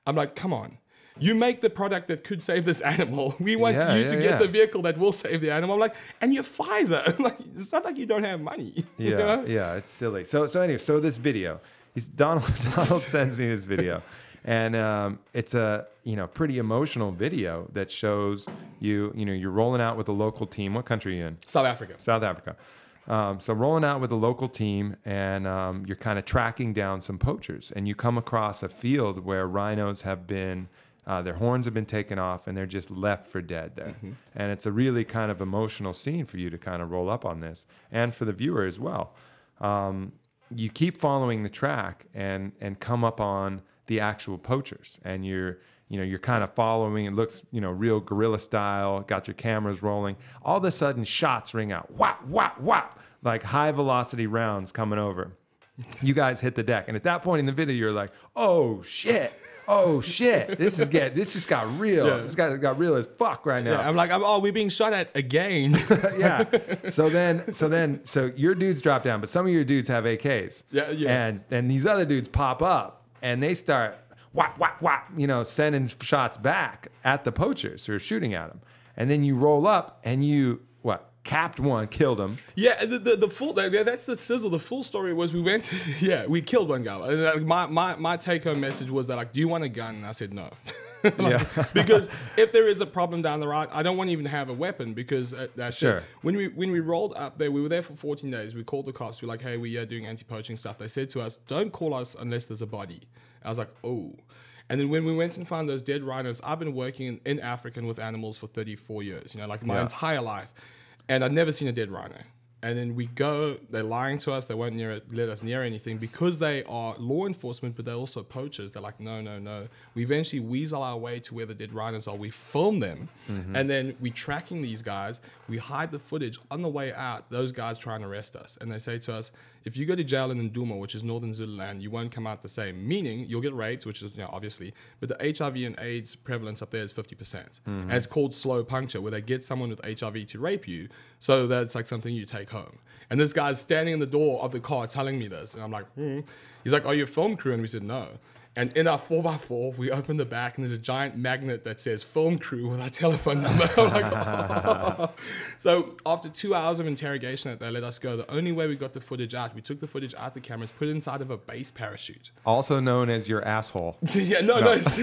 Speaker 2: I'm like, "Come on." You make the product that could save this [LAUGHS] animal. We want
Speaker 1: Yeah,
Speaker 2: you
Speaker 1: yeah,
Speaker 2: to get
Speaker 1: yeah.
Speaker 2: the vehicle that will save the animal. I'm like, and you're Pfizer. [LAUGHS] Like, it's not like you don't have money. [LAUGHS] you
Speaker 1: Yeah,
Speaker 2: know?
Speaker 1: yeah, it's silly. So so anyway, so this video, he's Donald Donald sends me this video, and um, it's a you know pretty emotional video that shows you you know you're rolling out with a local team. What country are you in?
Speaker 2: South Africa.
Speaker 1: South Africa. Um, so rolling out with a local team, and um, you're kind of tracking down some poachers, and you come across a field where rhinos have been, uh, their horns have been taken off, and they're just left for dead there. And it's a really kind of emotional scene for you to kind of roll up on this, and for the viewer as well. Um, you keep following the track and and come up on the actual poachers, and you're you know you're kind of following. It looks you know real guerrilla style. Got your cameras rolling. All of a sudden, shots ring out. Whap whap whap, like high velocity rounds coming over. You guys hit the deck, and at that point in the video, you're like, "Oh shit." Oh shit, this is get this just got real.
Speaker 2: Yeah.
Speaker 1: This got got real as fuck right now.
Speaker 2: Yeah, I'm like, I'm, oh, we're being shot at again. [LAUGHS]
Speaker 1: yeah. [LAUGHS] So then, so then, so your dudes drop down, but some of your dudes have AKs.
Speaker 2: Yeah, yeah.
Speaker 1: And and these other dudes pop up and they start whap whap whap, you know, sending shots back at the poachers who are shooting at them. And then you roll up and you? Capped one, killed him.
Speaker 2: Yeah, the, the, the full that, that's the sizzle. The full story was we went. To, [LAUGHS] yeah, we killed one guy. And my my my take home message was that like, do you want a gun? And I said no. [LAUGHS] Like,
Speaker 1: Yeah. [LAUGHS]
Speaker 2: because if there is a problem down the road, I don't want to even have a weapon because uh, that shit-
Speaker 1: Sure.
Speaker 2: When we when we rolled up there, we were there for 14 days. We called the cops. We are like, hey, we are doing anti-poaching stuff. They said to us, don't call us unless there's a body. I was like, oh. And then when we went and found those dead rhinos, I've been working in, in Africa with animals for 34 years, you know, like my
Speaker 1: Yeah.
Speaker 2: entire life. And I'd never seen a dead rhino. And then we go, they're lying to us, they won't near it, let us near anything because they are law enforcement, but they're also poachers. They're like, no, no, no. We eventually weasel our way to where the dead rhinos are. We film them, mm-hmm. and then we tracking these guys. We hide the footage. On the way out, those guys try and arrest us. And they say to us, if you go to jail in Ndumo, which is northern Zululand, you won't come out the same. Meaning, you'll get raped, which is, you know, obviously, but the HIV and AIDS prevalence up there is 50%. percent And it's called slow puncture, where they get someone with HIV to rape you so that it's like something you take home. And this guy's standing in the door of the car telling me this. And I'm like, hmm. He's like, Are you a film crew? And we said, No. And in our 4x4, we open the back and there's a giant magnet that says film crew with our [LAUGHS] telephone number. [LAUGHS] Like, "Oh." [LAUGHS] So after two hours of interrogation that they let us go, the only way we got the footage out, we took the footage out the cameras, put it inside of a base parachute.
Speaker 1: Also known as your asshole.
Speaker 2: yeah, no, no. it's-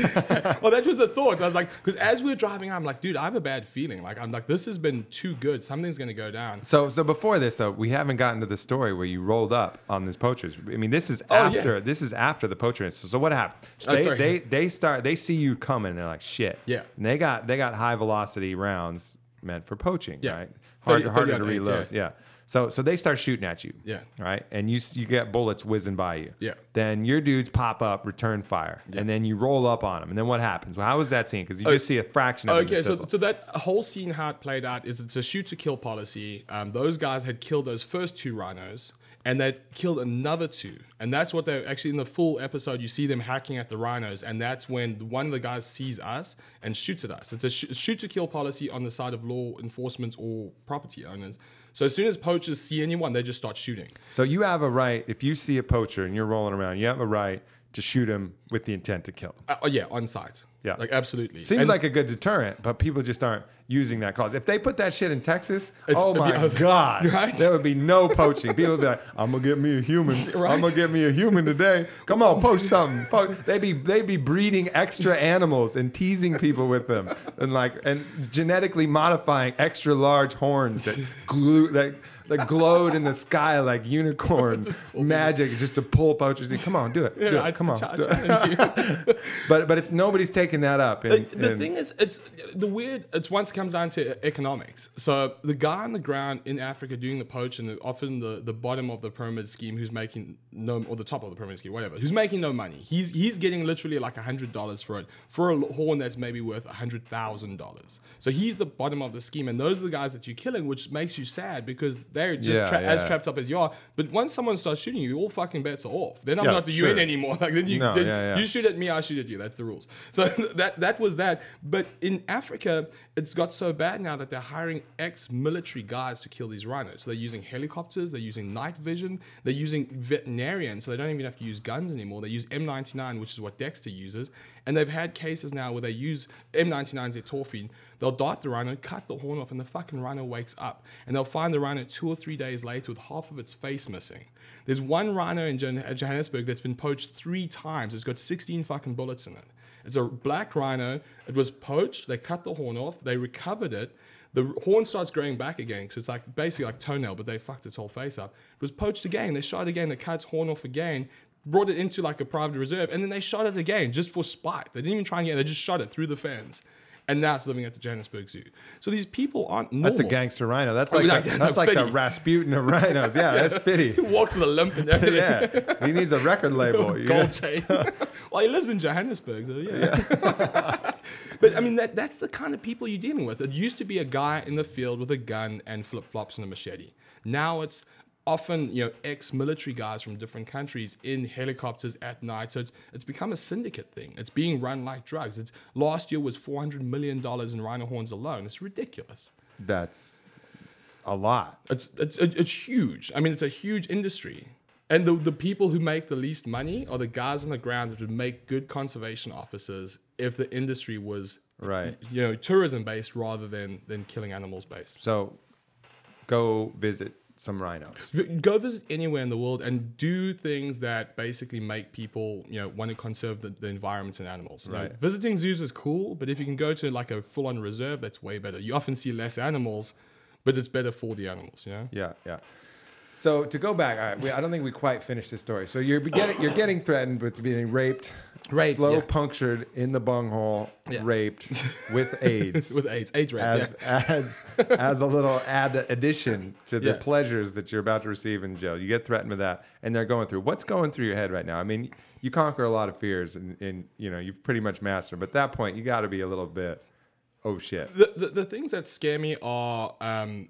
Speaker 2: well, that was the thought. I was like, because as we were driving, I'm like, dude, I have a bad feeling. Like, I'm like, this has been too good. Something's gonna go down.
Speaker 1: So so before this though, we haven't gotten to the story where you rolled up on these poachers. I mean, this is
Speaker 2: Oh, yeah.
Speaker 1: after this is after the poacher incident. So what happened?
Speaker 2: Oh,
Speaker 1: They,
Speaker 2: sorry.
Speaker 1: they they start they see you coming and they're like shit.
Speaker 2: Yeah.
Speaker 1: And they got they got high velocity rounds meant for poaching,
Speaker 2: Yeah.
Speaker 1: right?
Speaker 2: 30
Speaker 1: Harder, harder to
Speaker 2: 30 on eight,
Speaker 1: reload.
Speaker 2: yeah.
Speaker 1: Yeah. So so they start shooting at you.
Speaker 2: Yeah.
Speaker 1: Right. And you you get bullets whizzing by you.
Speaker 2: Yeah.
Speaker 1: Then your dudes pop up, return fire, and then you roll up on them. And then what happens? Well, how was that scene? Because you just see a fraction of it.
Speaker 2: Okay, so, so that whole scene, how it played out, is it's a shoot to kill policy. Um, those guys had killed those first two rhinos, and they killed another two. And that's what they actually, in the full episode, you see them hacking at the rhinos, and that's when one of the guys sees us and shoots at us. It's a sh- shoot to kill policy on the side of law enforcement or property owners. So as soon as poachers see anyone, they just start shooting.
Speaker 1: So you have a right if you see a poacher and you're rolling around, you have a right to shoot him with the intent to kill him.
Speaker 2: Uh, oh, yeah, on site.
Speaker 1: Yeah.
Speaker 2: Like, absolutely.
Speaker 1: Seems
Speaker 2: And-
Speaker 1: like a good deterrent, but people just aren't using that clause. If they put that shit in Texas, oh my
Speaker 2: over.
Speaker 1: god, [LAUGHS]
Speaker 2: Right?
Speaker 1: there would be no poaching. People would be like, "I'm gonna get me a human. [LAUGHS]
Speaker 2: Right.
Speaker 1: I'm gonna get me a human today. Come on, poach something." [LAUGHS] Po-" They'd be they'd be breeding extra animals and teasing people with them, and like and genetically modifying extra large horns that glue that. That glowed in the sky like unicorns, [LAUGHS] oh. magic, just to pull poachers. in. Come on, do it. do it. Come on. do it. [LAUGHS] But but it's nobody's taking that up.
Speaker 2: the, the
Speaker 1: in-
Speaker 2: thing is, it's the weird. It's once it comes down to economics. So the guy on the ground in Africa doing the poaching, often the, the bottom of the pyramid scheme, who's making no, or the top of the pyramid scheme, whatever, who's making no money. He's he's getting literally like a hundred dollars for it for a horn that's maybe worth a hundred thousand dollars. So he's the bottom of the scheme, and those are the guys that you're killing, which makes you sad because just
Speaker 1: Yeah,
Speaker 2: tra- as trapped up as you are. But once someone starts shooting you, all fucking bets are off. Then I'm
Speaker 1: Yeah,
Speaker 2: not the
Speaker 1: sure.
Speaker 2: UN anymore. [LAUGHS] Like then you,
Speaker 1: No,
Speaker 2: then
Speaker 1: yeah, yeah.
Speaker 2: you shoot at me, I shoot at you. That's the rules. So [LAUGHS] that that was that. But in Africa, it's got so bad now that they're hiring ex-military guys to kill these rhinos. So they're using helicopters, they're using night vision, they're using veterinarians, so they don't even have to use guns anymore. They use M99, which is what Dexter uses. And they've had cases now where they use M99s etorphine. They'll dart the rhino, cut the horn off, and the fucking rhino wakes up. And they'll find the rhino two or three days later with half of its face missing. There's one rhino in Johannesburg that's been poached three times. It's got 16 fucking bullets in it. It's a black rhino. It was poached. They cut the horn off. They recovered it. The horn starts growing back again. So it's like basically like toenail, but they fucked its whole face up. It was poached again. They shot it again. They cut its horn off again. Brought it into like a private reserve, and then they shot it again just for spite. They didn't even try and get it. They just shot it through the fence, and that's living at the Johannesburg Zoo. So these people aren't normal.
Speaker 1: That's a gangster rhino. That's like
Speaker 2: yeah,
Speaker 1: the, that's like the Rasputin of rhinos. Yeah, that's [LAUGHS] Fitty.
Speaker 2: He walks with a limp and everything. [LAUGHS]
Speaker 1: yeah, he needs a record label.
Speaker 2: gold chain. [LAUGHS] well, he lives in Johannesburg, so yeah. but I mean, that that's the kind of people you're dealing with. It used to be a guy in the field with a gun and flip flops and a machete. Now it's often you know ex-military guys from different countries in helicopters at night. So it's it's become a syndicate thing. It's being run like drugs. It's last year was four hundred million dollars in rhino horns alone. It's ridiculous.
Speaker 1: That's a lot.
Speaker 2: It's it's it's huge. I mean, it's a huge industry. And the, the people who make the least money are the guys on the ground that would make good conservation officers if the industry was
Speaker 1: Right.
Speaker 2: you know tourism based rather than than killing animals based.
Speaker 1: So go visit some rhinos.
Speaker 2: Go visit anywhere in the world and do things that basically make people you know want to conserve the, the environment and animals. You know,
Speaker 1: Right.
Speaker 2: visiting zoos is cool, but if you can go to like a full on reserve, that's way better. You often see less animals, but it's better for the animals. You know.
Speaker 1: Yeah, yeah. So to go back, all right, we, I don't think we quite finished this story. So you're getting you're getting threatened with being raped,
Speaker 2: Raped,
Speaker 1: slow
Speaker 2: yeah.
Speaker 1: punctured in the bunghole,
Speaker 2: Yeah.
Speaker 1: raped [LAUGHS] with AIDS.
Speaker 2: With AIDS, AIDS rate.
Speaker 1: as
Speaker 2: yeah.
Speaker 1: as as a little add addition to the
Speaker 2: Yeah.
Speaker 1: pleasures that you're about to receive in jail. You get threatened with that, and they're going through. What's going through your head right now? I mean, you conquer a lot of fears, and, and you know you've pretty much mastered. But at that point, you got to be a little bit, oh shit.
Speaker 2: the, the, the things that scare me are um,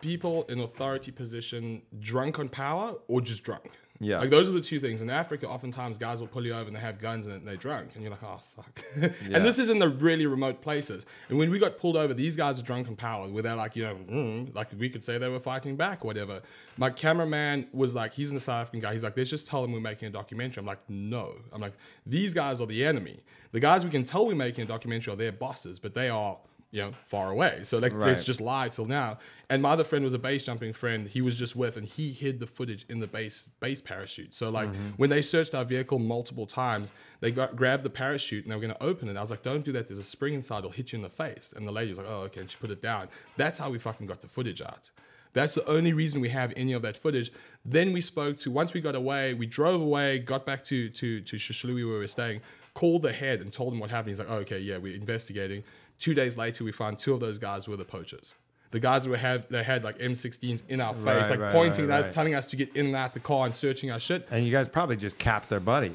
Speaker 2: people in authority position drunk on power or just drunk.
Speaker 1: Yeah.
Speaker 2: Like those are the two things. In Africa, oftentimes guys will pull you over and they have guns and they're drunk. And you're like, oh, fuck. [LAUGHS]
Speaker 1: Yeah.
Speaker 2: And this is in the really remote places. And when we got pulled over, these guys are drunk on power where they're like, you know, mm, like we could say they were fighting back or whatever. My cameraman was like, he's an South African guy. He's like, let's just tell them we're making a documentary. I'm like, no. I'm like, these guys are the enemy. The guys we can tell we're making a documentary are their bosses, but they are you know, far away. So like,
Speaker 1: Right.
Speaker 2: let's just lie till now. And my other friend was a base jumping friend. He was just with, and he hid the footage in the base base parachute. So like, mm-hmm. when they searched our vehicle multiple times, they got grabbed the parachute and they were going to open it. I was like, don't do that. There's a spring inside. It'll hit you in the face. And the lady was like, oh, okay. And she put it down. That's how we fucking got the footage out. That's the only reason we have any of that footage. Then we spoke to once we got away, we drove away, got back to to to Hluhluwe where we were staying, called the head and told him what happened. He's like, oh, okay, yeah, we're investigating. Two days later, we found two of those guys were the poachers. The guys who had they had like M16s in our face,
Speaker 1: Right,
Speaker 2: like
Speaker 1: right,
Speaker 2: pointing
Speaker 1: right,
Speaker 2: at us, telling us to get in and out the car and searching our shit.
Speaker 1: And you guys probably just capped their buddy.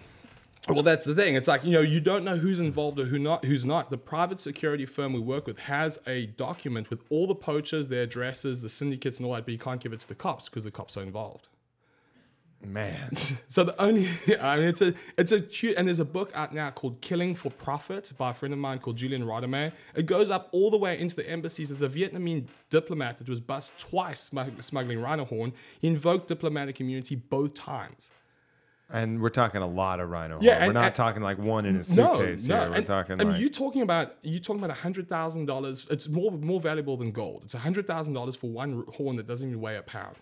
Speaker 2: Well, that's the thing. It's like you know you don't know who's involved or who not, who's not. The private security firm we work with has a document with all the poachers, their addresses, the syndicates, and all that. But you can't give it to the cops because the cops are involved.
Speaker 1: Man, [LAUGHS]
Speaker 2: So the only, [LAUGHS] I mean, it's a, it's a cute, and there's a book out now called "Killing for Profit" by a friend of mine called Julian Rademeyer. It goes up all the way into the embassies. There's a Vietnamese diplomat that was bust twice smuggling rhino horn. He invoked diplomatic immunity both times.
Speaker 1: and we're talking a lot of rhino.
Speaker 2: Yeah,
Speaker 1: horn. we're not
Speaker 2: and-
Speaker 1: talking like one in a suitcase
Speaker 2: no,
Speaker 1: here. We're
Speaker 2: and,
Speaker 1: talking
Speaker 2: and
Speaker 1: like
Speaker 2: you talking about you talking about hundred thousand dollars. It's more more valuable than gold. It's hundred thousand dollars for one horn that doesn't even weigh a pound.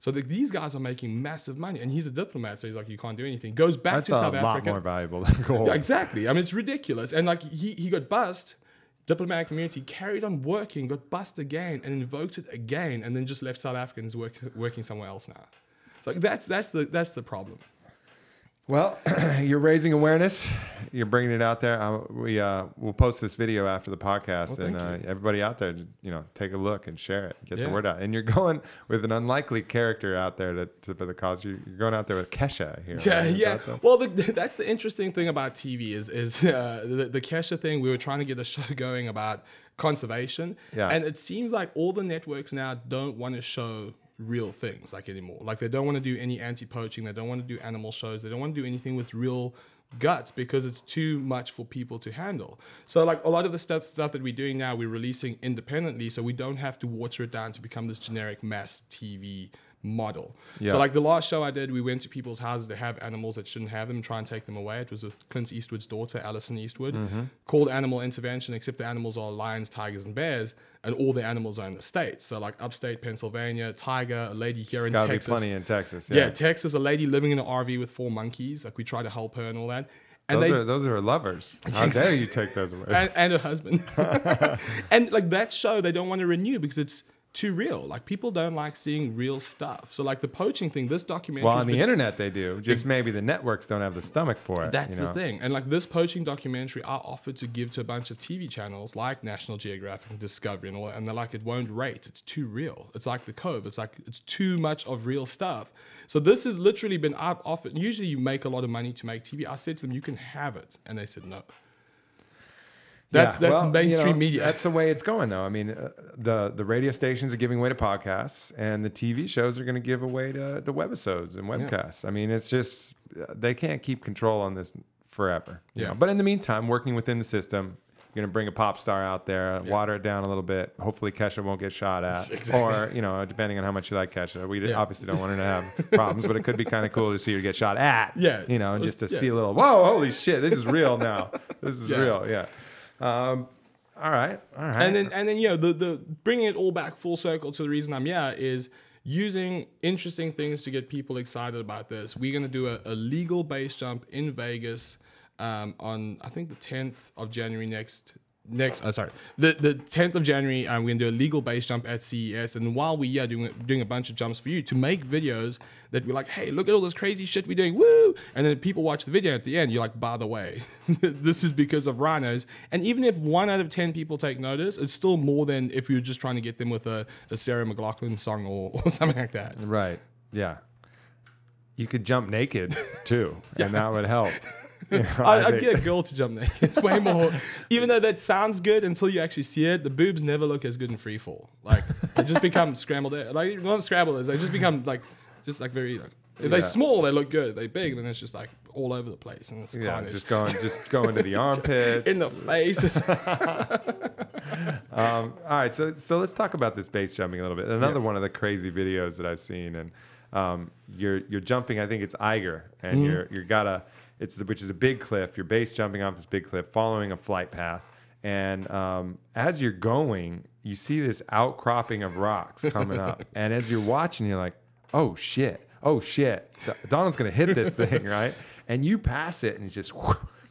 Speaker 2: So the, these guys are making massive money, and he's a diplomat, so he's like, you can't do anything. Goes back
Speaker 1: that's
Speaker 2: to South Africa.
Speaker 1: That's a lot more valuable than gold.
Speaker 2: Yeah, exactly. I mean, it's ridiculous. And like he, he got bust, diplomatic community carried on working, got bust again, and invoked it again, and then just left South Africa and is work, working somewhere else now. So like, that's that's the that's the problem.
Speaker 1: Well, [CLEARS THROAT] you're raising awareness. You're bringing it out there. Uh, we uh, we'll post this video after the podcast,
Speaker 2: Well,
Speaker 1: and uh, everybody out there, you know, take a look and share it, get the word out. And you're [LAUGHS] going with an unlikely character out there to, to for the cause. You- You're going out there with Kesha here.
Speaker 2: Yeah,
Speaker 1: right?
Speaker 2: Yeah.
Speaker 1: that
Speaker 2: Well, the, that's the interesting thing about TV is is [LAUGHS] uh, the the Kesha thing. We were trying to get a [LAUGHS] show going about conservation,
Speaker 1: Yeah.
Speaker 2: and it seems like all the networks now don't want to show real things like anymore. Like they don't want to do any anti-poaching. They don't want to do animal shows. They don't want to do anything with real guts because it's too much for people to handle. So like a lot of the stuff stuff that we're doing now, we're releasing independently, so we don't have to water it down to become this generic mass TV model.
Speaker 1: Yeah.
Speaker 2: So like the last show I did, we went to people's houses that have animals that shouldn't have them and try and take them away. It was with Clint Eastwood's daughter, Alison Eastwood, mm-hmm. called Animal Intervention, except the animals are lions, tigers, and bears, and all the animals are in the states. So like upstate Pennsylvania, tiger, a lady here
Speaker 1: There's
Speaker 2: in
Speaker 1: got to be
Speaker 2: Texas.
Speaker 1: plenty in Texas.
Speaker 2: yeah.
Speaker 1: Yeah,
Speaker 2: Texas, a lady living in an RV with four monkeys. Like we try to help her and all that. And
Speaker 1: those
Speaker 2: they
Speaker 1: are those are her lovers. [LAUGHS] How dare you take those away?
Speaker 2: and, and her husband. [LAUGHS] [LAUGHS] and like that show, they don't want to renew because it's too real. Like people don't like seeing real stuff. So like the poaching thing, this documentary.
Speaker 1: well, on the internet they do. Just maybe the networks don't have the stomach for it.
Speaker 2: That's
Speaker 1: you know?
Speaker 2: the thing. And like this poaching documentary, I offered to give to a bunch of TV channels like National Geographic and Discovery and all that. And they're like, it won't rate. It's too real. It's like the Cove. It's like, it's too much of real stuff. So this has literally been, I've offered, usually you make a lot of money to make TV. I said to them, you can have it. And they said no. That's
Speaker 1: Yeah,
Speaker 2: that's
Speaker 1: well, you
Speaker 2: mainstream
Speaker 1: know,
Speaker 2: media.
Speaker 1: That's the way it's going, though. I mean, uh, the the radio stations are giving way to podcasts, and the TV shows are going to give away to the webisodes and webcasts. I mean, it's just uh, they can't keep control on this forever. you
Speaker 2: Yeah.
Speaker 1: know. But in the meantime, working within the system. You're gonna bring a pop star out there, water it down a little bit. Hopefully, Kesha won't get shot at, [LAUGHS]
Speaker 2: Exactly.
Speaker 1: or you know, depending on how much you like Kesha. We
Speaker 2: Yeah.
Speaker 1: obviously don't want her to have [LAUGHS] problems, but it could be kind of cool to see her get shot at.
Speaker 2: Yeah.
Speaker 1: you know, and just to
Speaker 2: Yeah.
Speaker 1: see a little. Whoa, holy shit! This is real now. This is
Speaker 2: Yeah.
Speaker 1: real. Yeah. Um, all right. All right.
Speaker 2: and then and then you know the the bringing it all back full circle to the reason I'm yeah is using interesting things to get people excited about this. We're gonna do a, a legal base jump in Vegas um, on I think the 10th of January next. Next, uh, sorry, the the 10th of January, um, we're gonna do a legal base jump at CES, and while we are doing doing a bunch of jumps for you to make videos that we're like, hey, look at all this crazy shit we're doing, woo! And then people watch the video at the end, you're like, by the way, [LAUGHS] this is because of rhinos. And even if one out of ten people take notice, it's still more than if you're just trying to get them with a, a Sarah McLachlan song or, [LAUGHS] or something like that.
Speaker 1: Right. Yeah. You could jump naked too, and that would help. [LAUGHS] [LAUGHS] [LAUGHS] You know,
Speaker 2: I, I'd get a girl to jump naked. [LAUGHS] It's way more. Even though that sounds good until you actually see it, the boobs never look as good in free fall. Like they just become scrambled. Like not scrambled, they just become like just like very. Like, if
Speaker 1: Yeah.
Speaker 2: they're small, they look good. They're big, then it's just like all over the place, and it's
Speaker 1: yeah,
Speaker 2: carnage.
Speaker 1: just going, just going to the armpits.
Speaker 2: in the face.
Speaker 1: Um, all right, so so let's talk about this base jumping a little bit. Another one of the crazy videos that I've seen, and um, you're you're jumping. I think it's Eiger, and
Speaker 2: Mm-hmm.
Speaker 1: you're you're got a it's the, which is a big cliff. You're base jumping off this big cliff, following a flight path, and um, as you're going, you see this outcropping of rocks coming up, [LAUGHS] and as you're watching, you're like, oh shit, oh shit, Donald's gonna hit this thing, [LAUGHS] right? And you pass it, and it's just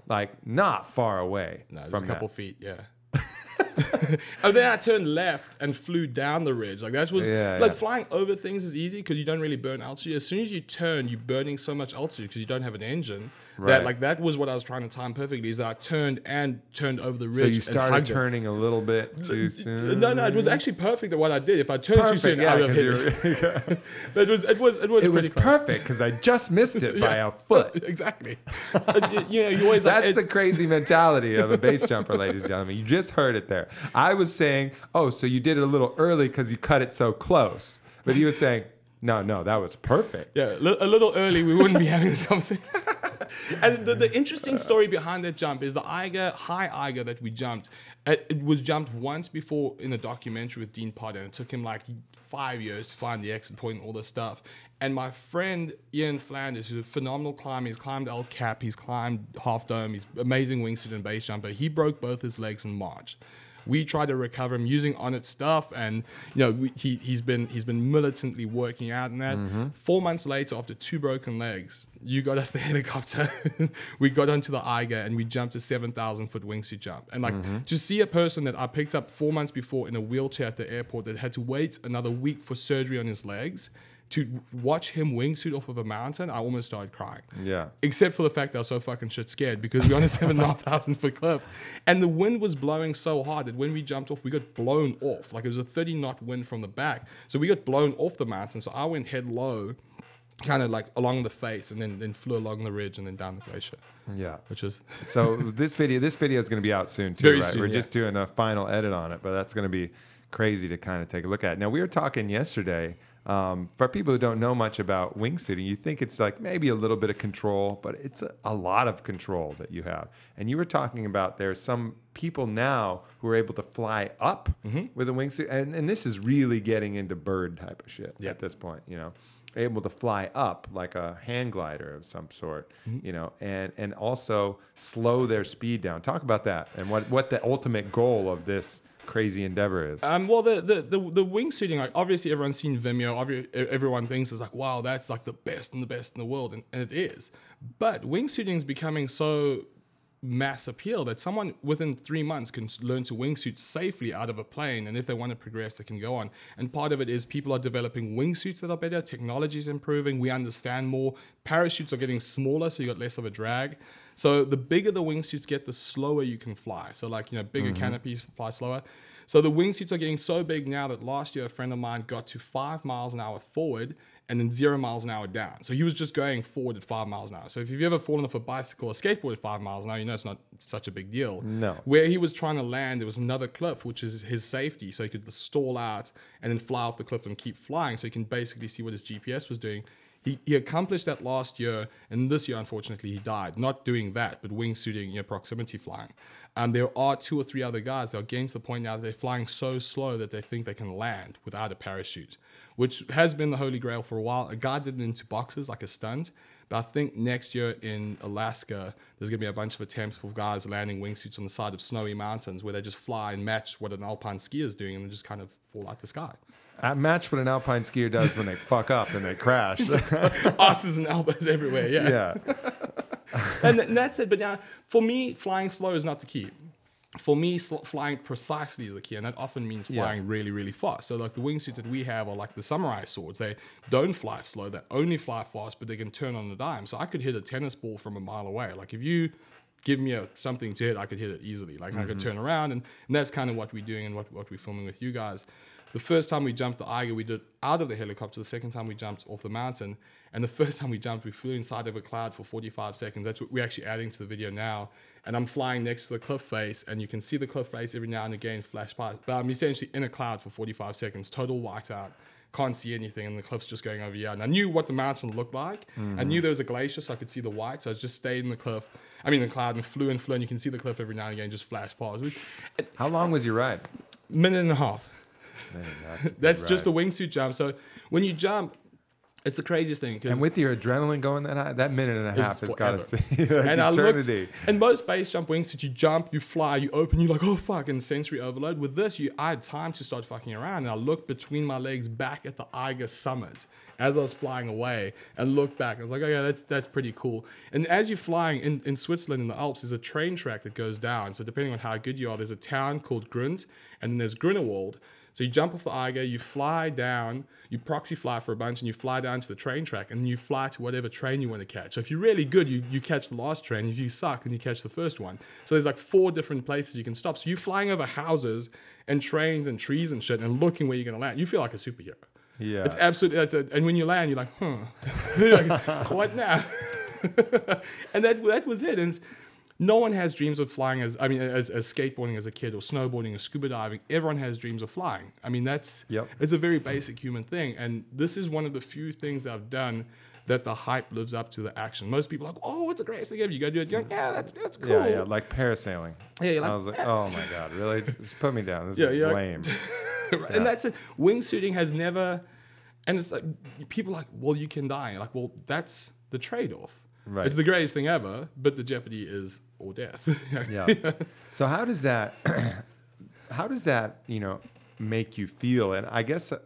Speaker 1: like not far away
Speaker 2: no,
Speaker 1: from
Speaker 2: a
Speaker 1: that.
Speaker 2: couple feet. Yeah. [LAUGHS] and then I turned left and flew down the ridge. Like that was
Speaker 1: Yeah,
Speaker 2: like
Speaker 1: yeah.
Speaker 2: flying over things is easy because you don't really burn altitude. As soon as you turn, you're burning so much altitude because you don't have an engine.
Speaker 1: Right.
Speaker 2: That like that was what I was trying to time perfectly. Is that I turned and turned over the ridge.
Speaker 1: So you
Speaker 2: and
Speaker 1: started
Speaker 2: hugged it.
Speaker 1: turning a little bit uh, too soon.
Speaker 2: No, no, it was actually perfect at what I did. If I turned
Speaker 1: Perfect,
Speaker 2: too soon,
Speaker 1: yeah,
Speaker 2: I would have hit it. [LAUGHS] [LAUGHS] But it was, it was, it was,
Speaker 1: It was
Speaker 2: close.
Speaker 1: perfect because I just missed it [LAUGHS] by a foot.
Speaker 2: exactly. Uh, but you, know, you always like,
Speaker 1: That's the crazy mentality of a base jumper, ladies and gentlemen. You just heard it there. I was saying, oh, so you did it a little early because you cut it so close. But he was saying, no, no, that was perfect.
Speaker 2: Yeah, a little early, we wouldn't be having this conversation. [LAUGHS] and the, the interesting uh, story behind that jump is the Eiger, high Eiger that we jumped. It, it was jumped once before in a documentary with Dean Potter, and it took him like five years to find the exit point and all this stuff. And my friend Ian Flanders, who's a phenomenal climber, he's climbed El Cap, he's climbed Half Dome, he's amazing wingsuit and base jumper. He broke both his legs in March we tried to recover him using Onnit stuff. And you know we, he, he's been he's been militantly working out in that. Mm-hmm. Four months later after two broken legs you got us the [LAUGHS] helicopter. We got onto the Eiger and we jumped a 7,000 foot wingsuit jump. And like mm-hmm. to see a person that I picked up four months before in a wheelchair at the airport that had to wait another week for surgery on his legs to watch him wingsuit off of a mountain I almost started crying
Speaker 1: Yeah.
Speaker 2: except for the fact that I was so fucking shit scared because we're on a seven and a half thousand foot cliff, and the wind was blowing so hard that when we jumped off, we got blown off. Like it was a thirty knot wind from the back, so we got blown off the mountain. So I went head low, kind of like along the face, and then then flew along the ridge and then down the glacier,
Speaker 1: Yeah.
Speaker 2: which is [LAUGHS]
Speaker 1: So this video, this video is going to be out soon too,
Speaker 2: Very
Speaker 1: right?
Speaker 2: soon,
Speaker 1: We're
Speaker 2: yeah.
Speaker 1: just doing a final edit on it, but that's going to be crazy to kind of take a look at. Now we were talking yesterday. Um, for people who don't know much about wingsuiting, you think it's like maybe a little bit of control, but it's a, a lot of control that you have. And you were talking about there's some people now who are able to fly up
Speaker 2: Mm-hmm.
Speaker 1: with a wingsuit, and, and this is really getting into bird type of shit
Speaker 2: Yeah.
Speaker 1: at this point. You know, able to fly up like a hand glider of some sort.
Speaker 2: Mm-hmm.
Speaker 1: You know, and and also slow their speed down. Talk about that and what what the ultimate goal of this crazy endeavor is.
Speaker 2: Um, well, the, the the the wingsuiting, like obviously everyone's seen Vimeo. Everyone thinks it's like, wow, that's like the best and the best in the world, and, and it is. But wingsuiting is becoming so mass appeal that someone within three months can learn to wingsuit safely out of a plane, and if they want to progress, they can go on. And part of it is people are developing wingsuits that are better. Technology is improving. We understand more. Parachutes are getting smaller, so you got less of a drag. So the bigger the wingsuits get, the slower you can fly. So like you know, bigger mm-hmm. canopies fly slower. So the wingsuits are getting so big now that last year a friend of mine got to five miles an hour forward and then zero miles an hour down. So he was just going forward at five miles an hour. So if you've ever fallen off a bicycle or skateboard at five miles an hour, you know it's not such a big deal.
Speaker 1: No.
Speaker 2: Where he was trying to land, there was another cliff, which is his safety. So he could stall out and then fly off the cliff and keep flying. So he can basically see what his GPS was doing. He, he accomplished that last year, and this year, unfortunately, he died. Not doing that, but wingsuiting, you know, proximity flying. Um, there are two or three other guys that are getting to the point now that they're flying so slow that they think they can land without a parachute, which has been the holy grail for a while. A guy did it into boxes like a stunt, but I think next year in Alaska, there's going to be a bunch of attempts for guys landing wingsuits on the side of snowy mountains where they just fly and match what an alpine skier is doing and just kind of fall out the sky.
Speaker 1: I match what an alpine skier does when they fuck up and they crash. [LAUGHS]
Speaker 2: Asses and elbows everywhere, yeah.
Speaker 1: yeah. [LAUGHS]
Speaker 2: and, and that's it. But now, for me, flying slow is not the key. For me, sl- flying precisely is the key, and that often means flying really, really fast. So, like the wingsuits that we have are like the samurai swords. They don't fly slow; they only fly fast, but they can turn on a dime. So, I could hit a tennis ball from a mile away. Like if you give me a, something to hit, I could hit it easily. Like I could mm-hmm. turn around, and, and that's kind of what we're doing and what, what we're filming with you guys. The first time we jumped the Eiger, we did out of the helicopter. The second time we jumped off the mountain. And the [LAUGHS] first time we jumped, we flew inside of a cloud for 45 seconds. That's what we're actually adding to the video now. And I'm flying next to the cliff face, and you can see the cliff face every now and again flash by. But I'm essentially in a cloud for 45 seconds, total whiteout. Can't see anything, and the cliff's just going over here. And I knew what the mountain looked like. I knew there was a glacier, so I could see the white. So I just stayed in the cliff, I mean, the cloud, and flew and flew. And you can see the cliff every now and again just flash past.
Speaker 1: How long was your ride?
Speaker 2: minute and a half. [LAUGHS]
Speaker 1: That's
Speaker 2: That's just the wingsuit jump. So when you jump, it's the craziest thing.
Speaker 1: And with your adrenaline going that high, that minute and a half has got to [LAUGHS] see like
Speaker 2: and I
Speaker 1: eternity.
Speaker 2: looked, and most base jump wingsuits, you jump, you fly, you open, you're like, oh fuck, and sensory overload. With this, you I had time to start fucking around, and I looked between my legs back at the Eiger summit as I was flying away, and looked back. I was like, oh yeah, that's that's pretty cool. And as you're flying in, in Switzerland in the Alps, there's a train track that goes down. So depending on how good you are, there's a town called Grund, and then there's Grindelwald. So you jump off the Eiger, you fly down, you proxy fly for a bunch, and you fly down to the train track, and you fly to whatever train you want to catch. So if you're really good, you, you catch the last train. If you suck, then you catch the first one. So there's like four different places you can stop. So you're flying over houses and trains and trees and shit, and looking where you're gonna land. You feel like a superhero.
Speaker 1: Yeah.
Speaker 2: It's absolutely. That's a, and when you land, you're like, huh, [LAUGHS] like, what now? [LAUGHS] and that that was it. And it's- no one has dreams of flying as I mean, as, as skateboarding as a kid or snowboarding or scuba diving. Everyone has dreams of flying. I mean, that's
Speaker 1: Yep.
Speaker 2: it's a very basic human thing. And this is one of the few things I've done that the hype lives up to the action. Most people are like, oh, it's the greatest thing ever. You go do it. You're like, yeah, that's, that's cool.
Speaker 1: Yeah, yeah, like parasailing.
Speaker 2: Yeah, you're like,
Speaker 1: I was like, oh my god, really? Just put me down. This
Speaker 2: Yeah,
Speaker 1: is
Speaker 2: you're like-
Speaker 1: lame. [LAUGHS]
Speaker 2: And that's it. Wingsuiting has never, and it's like people are like, well, you can die. Like, well, that's the trade-off.
Speaker 1: Right.
Speaker 2: It's the greatest thing ever, but the jeopardy is or death. [LAUGHS]
Speaker 1: yeah. So how does that [CLEARS THROAT] how does that, you know, make you feel? And I guess uh,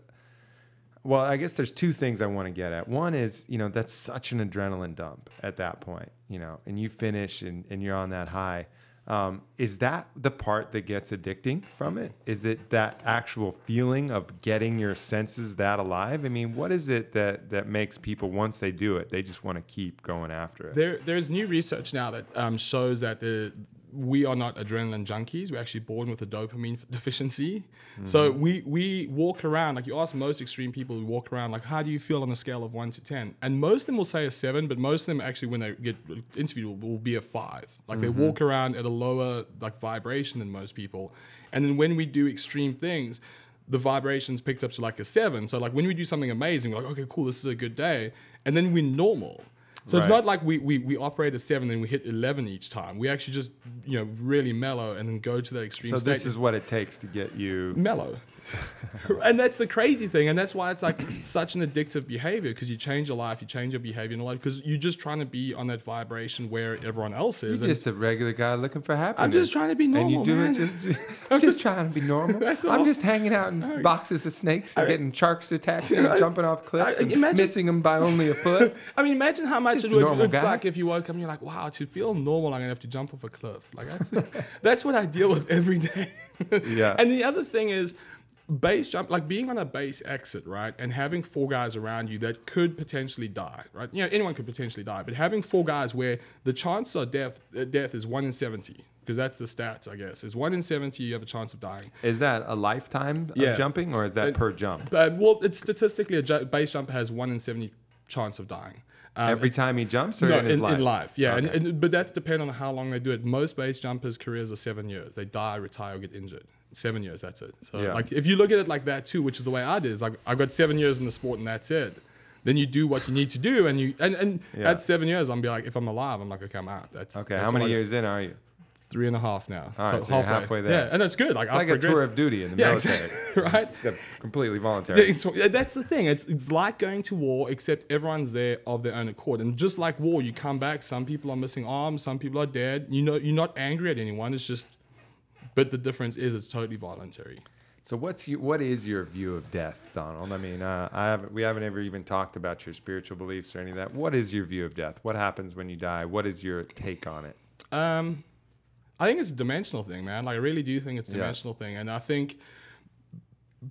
Speaker 1: well, I guess there's two things I want to get at. One is, you know, that's such an adrenaline dump at that point, you know, and you finish and, and you're on that high. Um, is that the part that gets addicting from it? Is it that actual feeling of getting your senses that alive? I mean, what is it that that makes people once they do it, they just want to keep going after it?
Speaker 2: There, there's new research now that um, shows that the, we are not adrenaline junkies. We're actually born with a dopamine deficiency. Mm-hmm. So we we walk around like you ask most extreme people who walk around like how do you feel on a scale of one to ten, and most of them will say a seven, but most of them actually when they get interviewed will, will be a five. Like they mm-hmm. walk around at a lower like vibration than most people, and then when we do extreme things. The vibrations picked up to like a seven. So like when we do something amazing, we're like, okay, cool, this is a good day, and then we're normal. So it's not like we, we, we operate at seven and we hit 11 each time. We actually just, you know, really mellow and then go to that extreme
Speaker 1: So
Speaker 2: state.
Speaker 1: this is what it takes to get you
Speaker 2: mellow. [LAUGHS] and that's the crazy thing. And that's why it's like [CLEARS THROAT] such an addictive behavior because you change your life, you change your behavior in your life because you're just trying to be on that vibration where everyone else is.
Speaker 1: You're just a regular guy looking for happiness. [LAUGHS]
Speaker 2: I'm just trying to be normal.
Speaker 1: And you do
Speaker 2: man.
Speaker 1: it just, just, I'm just trying to be normal.
Speaker 2: That's
Speaker 1: I'm just hanging out in boxes of snakes and getting sharks attacking [LAUGHS] and
Speaker 2: I-
Speaker 1: jumping off cliffs
Speaker 2: I-
Speaker 1: and
Speaker 2: imagine-
Speaker 1: missing them by only a foot.
Speaker 2: I mean, imagine how much
Speaker 1: Just
Speaker 2: it
Speaker 1: a
Speaker 2: would, suck if you woke up and you're like, wow, to feel normal, I'm going to have to jump off a cliff. Like, that's, [LAUGHS] that's what I deal with every day. [LAUGHS]
Speaker 1: Yeah.
Speaker 2: And the other thing is, base jump like being on a base exit right and having four guys around you that could potentially die right you know anyone could potentially die but having four guys where the chance of death uh, death is 1 in 70 because that's the stats i guess is 1 in 70 you have a chance of dying
Speaker 1: Is that a lifetime
Speaker 2: Yeah.
Speaker 1: of jumping or is that per jump?
Speaker 2: but well it's statistically a ju- base jump has 1 in 70 chance of dying um,
Speaker 1: Every time he jumps or
Speaker 2: no,
Speaker 1: in his
Speaker 2: in,
Speaker 1: life?
Speaker 2: in life, yeah,
Speaker 1: Okay.
Speaker 2: and, and but that's dependent on how long they do it. Most base jumpers' careers are seven years. They die, retire, or get injured. Seven years, that's it. So,
Speaker 1: Yeah.
Speaker 2: like, if you look at it like that too, which is the way I did, is like I've got seven years in the sport and that's it. Then you do what you need to do, and you and, and
Speaker 1: Yeah.
Speaker 2: at seven years, I'm be like, if I'm alive, I'm like, okay, I'm out. That's
Speaker 1: Okay,
Speaker 2: that's
Speaker 1: how many
Speaker 2: I-
Speaker 1: years in are you?
Speaker 2: Three and a half now.
Speaker 1: All right, so you're halfway there.
Speaker 2: Yeah, and that's good. Like
Speaker 1: It's like a tour of duty in the
Speaker 2: Yeah,
Speaker 1: military.
Speaker 2: exactly, [LAUGHS] [LAUGHS] right?
Speaker 1: Except completely voluntary.
Speaker 2: It's, that's the thing. It's, it's like going to war, except everyone's there of their own accord. And just like war, you come back. Some people are missing arms. Some people are dead. You know, you're not angry at anyone. It's just, but the difference is it's totally voluntary.
Speaker 1: So what's you, what is your view of death, Donald? I mean, uh, I haven't, we haven't ever even talked about your spiritual beliefs or any of that. What is your view of death? What happens when you die? What is your take on it?
Speaker 2: Um, I think it's a dimensional thing, man. Like I really do think it's a
Speaker 1: Yeah.
Speaker 2: dimensional thing, and I think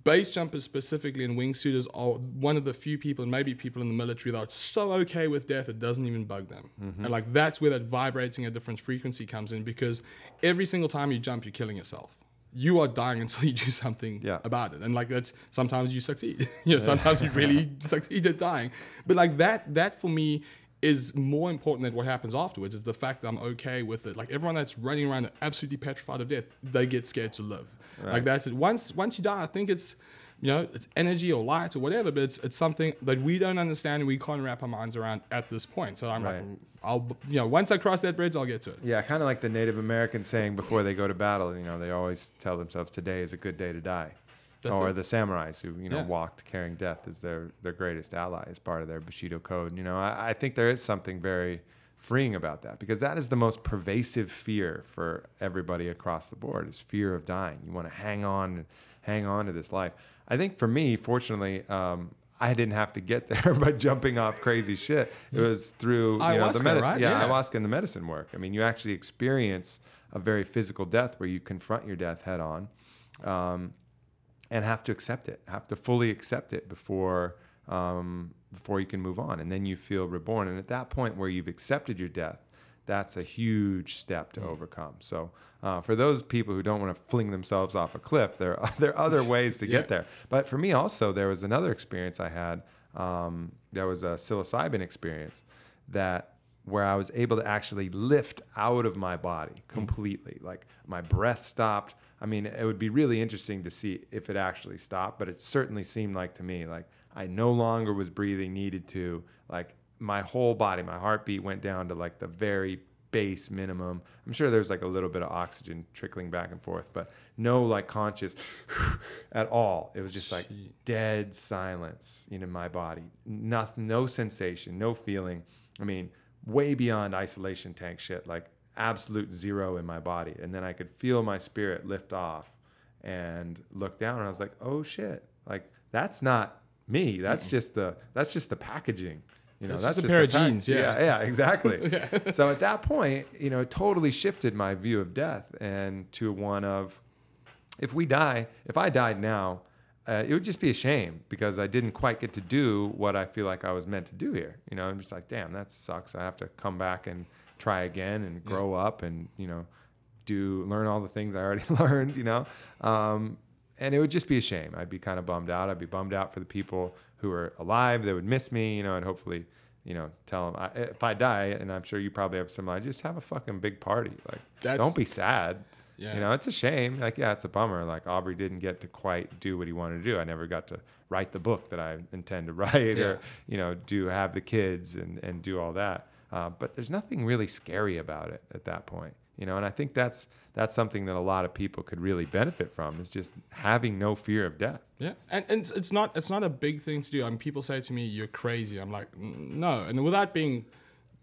Speaker 2: base jumpers specifically and wingsuiters are one of the few people, and maybe people in the military that are so okay with death it doesn't even bug them.
Speaker 1: Mm-hmm.
Speaker 2: And like that's where that vibrating a different frequency comes in because every single time you jump, you're killing yourself. You are dying until you do something
Speaker 1: Yeah.
Speaker 2: about it, and like that's sometimes you succeed. [LAUGHS] you know, sometimes you really [LAUGHS] succeed at dying. But like that, that for me is more important than what happens afterwards. Is the fact that I'm okay with it. Like everyone that's running around absolutely petrified of death, they get scared to live. Like that's it. Once once you die, I think it's you know it's energy or light or whatever, but it's it's something that we don't understand and we can't wrap our minds around at this point. So I'm
Speaker 1: Right.
Speaker 2: like, I'll you know once I cross that bridge, I'll get to it.
Speaker 1: Yeah, kind of like the Native American saying before they go to battle. You know, they always tell themselves, "Today is a good day to die."
Speaker 2: That's
Speaker 1: or
Speaker 2: it.
Speaker 1: the samurais who you know
Speaker 2: Yeah.
Speaker 1: walked carrying death as their their greatest ally as part of their Bushido code. You know, I, I think there is something very freeing about that because that is the most pervasive fear for everybody across the board is fear of dying. You want to hang on, hang on to this life. I think for me, fortunately. Um, I didn't have to get [LAUGHS] there by jumping off crazy shit. It was through you know the
Speaker 2: Ayahuasca,
Speaker 1: medicine.
Speaker 2: right?
Speaker 1: Yeah,
Speaker 2: Yeah.
Speaker 1: ayahuasca and the medicine work. I mean, you actually experience a very physical death where you confront your death head on, um, and have to accept it. Have to fully accept it before um, before you can move on, and then you feel reborn. And at that point, where you've accepted your death, that's a huge step to overcome. So, uh, for those people who don't want to fling themselves off a cliff, there are, [LAUGHS] there are other [LAUGHS] ways to
Speaker 2: Yeah.
Speaker 1: get there. But for me, also, there was another experience I had. Um, there was a psilocybin experience that where I was able to actually lift out of my body completely. Like my breath stopped. I mean, it would be really interesting to see if it actually stopped, but it certainly seemed like to me like I no longer was breathing, needed to. Like my whole body, my heartbeat went down to like the very base minimum. I'm sure there's like a little bit of oxygen trickling back and forth, but no like conscious [SIGHS] at all. It was just like dead silence in my body. Nothing, no sensation, no feeling. I mean, way beyond isolation tank shit, like absolute zero in my body. And then I could feel my spirit lift off and look down and I was like, "Oh shit. Like that's not me. That's just the that's just the packaging." You know,
Speaker 2: That's
Speaker 1: that's,
Speaker 2: just a pair of
Speaker 1: pack-
Speaker 2: jeans, yeah.
Speaker 1: yeah, yeah, exactly. [LAUGHS] So at that point, you know, it totally shifted my view of death and to one of if we die, if I died now, uh, it would just be a shame because I didn't quite get to do what I feel like I was meant to do here. You know, I'm just like, damn, that sucks. I have to come back and try again and grow up and you know, do learn all the things I already [LAUGHS] learned. You know, um, and it would just be a shame. I'd be kind of bummed out. I'd be bummed out for the people who are alive that would miss me. You know, and hopefully. You know, tell them I, if I die, and I'm sure you probably have some. I just have a fucking big party. Like,
Speaker 2: That's-
Speaker 1: don't be sad.
Speaker 2: Yeah.
Speaker 1: You know, it's a shame. Like, yeah, it's a bummer. Like Aubrey didn't get to quite do what he wanted to do. I never got to write the book that I intend to [LAUGHS] write,
Speaker 2: Yeah.
Speaker 1: or you know, do have the kids and and do all that. Uh, but there's nothing really scary about it at that point. You know, and I think that's that's something that a lot of people could really benefit from is just having no fear of death.
Speaker 2: Yeah, and, and it's, it's not it's not a big thing to do. I mean, people say to me, "You're crazy." I'm like, no, and without being